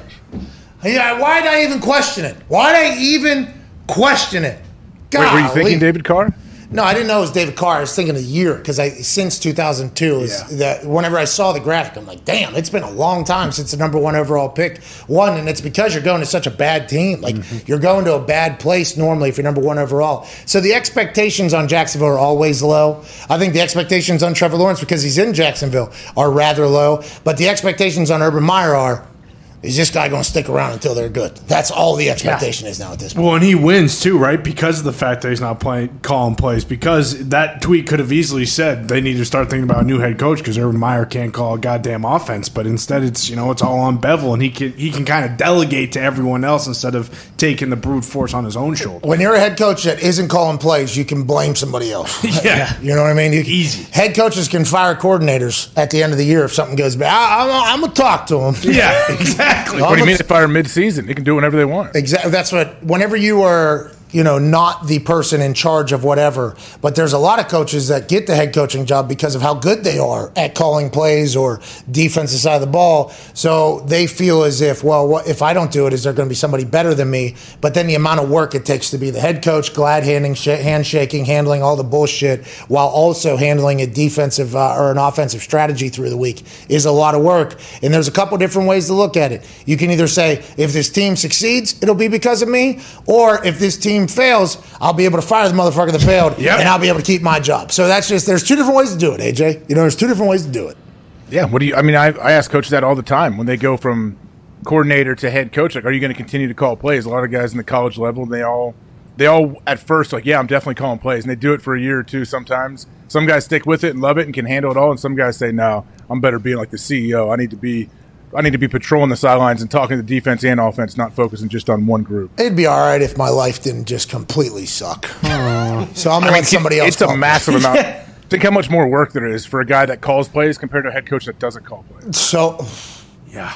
Yeah, why'd I even question it? Why'd I even question it? Wait, were you thinking David Carr? No, I didn't know it was David Carr. I was thinking a year because I since 2002 is that whenever I saw the graphic, I'm like, damn, it's been a long time since the number one overall pick won, and it's because you're going to such a bad team. Like mm-hmm. you're going to a bad place normally if you're number one overall. So the expectations on Jacksonville are always low. I think the expectations on Trevor Lawrence because he's in Jacksonville are rather low, but the expectations on Urban Meyer are. Is this guy going to stick around until they're good? That's all the expectation is now at this point. Well, and he wins too, right? Because of the fact that he's not playing, calling plays. Because that tweet could have easily said they need to start thinking about a new head coach because Urban Meyer can't call a goddamn offense. But instead, it's you know it's all on Bevell, and he can he can kind of delegate to everyone else instead of taking the brute force on his own shoulder. when you're a head coach that isn't calling plays, you can blame somebody else. Yeah. You know what I mean? You, Easy. Head coaches can fire coordinators at the end of the year if something goes bad. I, I'm, I'm going to talk to them. Yeah, exactly. What do you mean they fire mid-season? They can do whatever they want. Exactly. That's what. Whenever you are, you know, not the person in charge of whatever, but there's a lot of coaches that get the head coaching job because of how good they are at calling plays or defensive side of the ball. So they feel as if, well, what, if I don't do it, is there going to be somebody better than me? But then the amount of work it takes to be the head coach, glad handing, sh- handshaking, handling all the bullshit, while also handling a defensive uh, or an offensive strategy through the week is a lot of work. And there's a couple different ways to look at it. You can either say, if this team succeeds, it'll be because of me, or if this team fails, I'll be able to fire the motherfucker that failed, Yep. and I'll be able to keep my job. So that's just there's two different ways to do it, AJ. You know, there's two different ways to do it. Yeah. What do you? I mean, I, I ask coaches that all the time when they go from coordinator to head coach. Like, are you going to continue to call plays? A lot of guys in the college level, they all they all at first like, yeah, I'm definitely calling plays, and they do it for a year or two. Sometimes some guys stick with it and love it and can handle it all, and some guys say, no, I'm better being like the CEO. I need to be. I need to be patrolling the sidelines and talking to defense and offense, not focusing just on one group. It'd be all right if my life didn't just completely suck. So I'm gonna let somebody else. It's a massive amount. Think how much more work there is for a guy that calls plays compared to a head coach that doesn't call plays. So Yeah.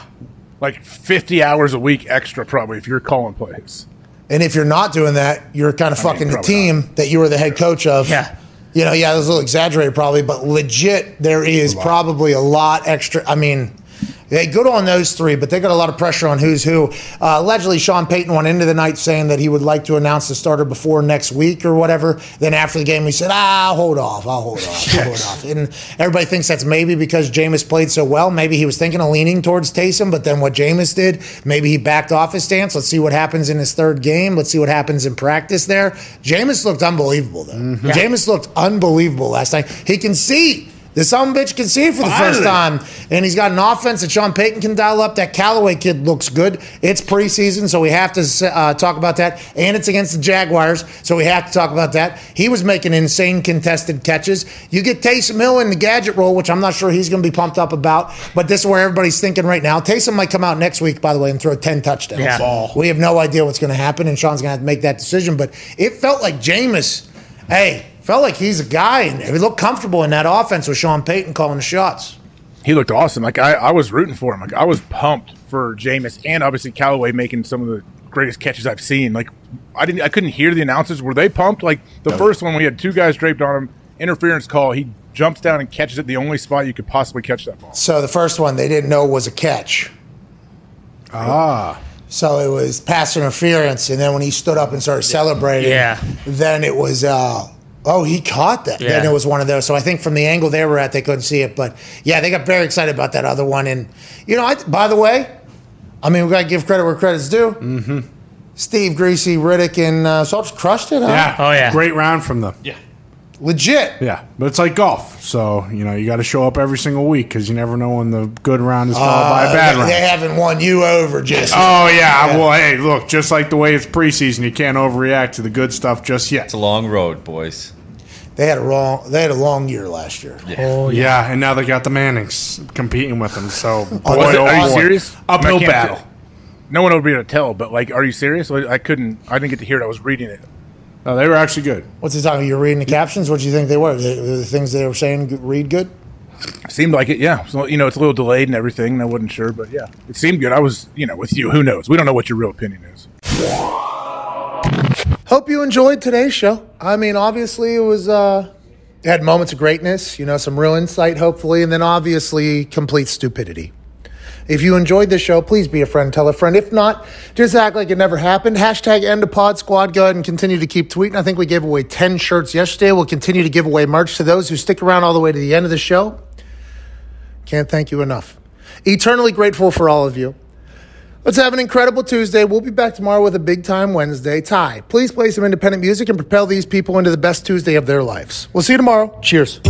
Like 50 hours a week extra, probably, if you're calling plays. And if you're not doing that, you're kind of I mean, fucking the probably team that you were the head coach of. Yeah. You know, yeah, that's a little exaggerated probably, but legit, there is probably a lot extra. I mean, they good on those three, but they got a lot of pressure on who's who. Uh, allegedly, Sean Payton went into the night saying that he would like to announce the starter before next week or whatever. Then after the game, he said, "Ah, I'll hold off. I'll hold off. I'll hold off." And everybody thinks that's maybe because Jameis played so well. Maybe he was thinking of leaning towards Taysom, but then what Jameis did, maybe he backed off his stance. Let's see what happens in his third game. Let's see what happens in practice there. Jameis looked unbelievable though. Jameis looked unbelievable last night. He can see. The son bitch can see it for the first time. And he's got an offense that Sean Payton can dial up. That Callaway kid looks good. It's preseason, so we have to uh, talk about that. And it's against the Jaguars, so we have to talk about that. He was making insane contested catches. You get Taysom Hill in the gadget role, which I'm not sure he's going to be pumped up about, but this is where everybody's thinking right now. Taysom might come out next week, by the way, and throw 10 touchdowns. Yeah. Ball. We have no idea what's going to happen, and Sean's going to have to make that decision. But it felt like Jameis, hey, felt like he's a guy, and he looked comfortable in that offense with Sean Payton calling the shots. He looked awesome. Like, I, I was rooting for him. Like, I was pumped for Jameis and obviously Callaway making some of the greatest catches I've seen. Like, I didn't, I couldn't hear the announcers. Were they pumped? Like, the first one, we had two guys draped on him, interference call. He jumps down and catches it the only spot you could possibly catch that ball. So the first one they didn't know was a catch. Ah. So it was pass interference, and then when he stood up and started celebrating, Yeah. then it was, uh, oh, he caught that. Then Yeah. it was one of those. So I think from the angle they were at, they couldn't see it. But yeah, they got very excited about that other one. And you know, I, by the way, I mean we got to give credit where credit's due. Mm-hmm. Steve Griese, Riddick, and uh, Schultz crushed it. Huh? Yeah. Oh, yeah. Great round from them. Yeah. Legit. Yeah, but it's like golf. So, you know, you got to show up every single week because you never know when the good round is followed by a Uh, bad they, round. they haven't won you over, Jesse. Oh, yeah. Well, hey, look, just like the way it's preseason, you can't overreact to the good stuff just yet. It's a long road, boys. They had a wrong. They had a long year last year. Oh, yeah. and now they got the Mannings competing with them. So, boy, Oh, it- oh, are you boy. serious? Uphill battle. tell. No one would be able to tell, but like, are you serious? I couldn't. I didn't get to hear it. I was reading it. No, they were actually good. What's he talking? You're reading the captions. What do you think they were? The, the things they were saying read good. Seemed like it, yeah. So you know, it's a little delayed and everything. and I wasn't sure, but yeah, it seemed good. I was, you know, with you. Who knows? We don't know what your real opinion is. Hope you enjoyed today's show. I mean, obviously, it was uh, it had moments of greatness. You know, some real insight, hopefully, and then obviously complete stupidity. If you enjoyed the show, please be a friend, tell a friend. If not, just act like it never happened. Hashtag end of pod squad. Go ahead and continue to keep tweeting. I think we gave away 10 shirts yesterday. We'll continue to give away merch to those who stick around all the way to the end of the show. Can't thank you enough. Eternally grateful for all of you. Let's have an incredible Tuesday. We'll be back tomorrow with a big time Wednesday. Ty, please play some independent music and propel these people into the best Tuesday of their lives. We'll see you tomorrow. Cheers.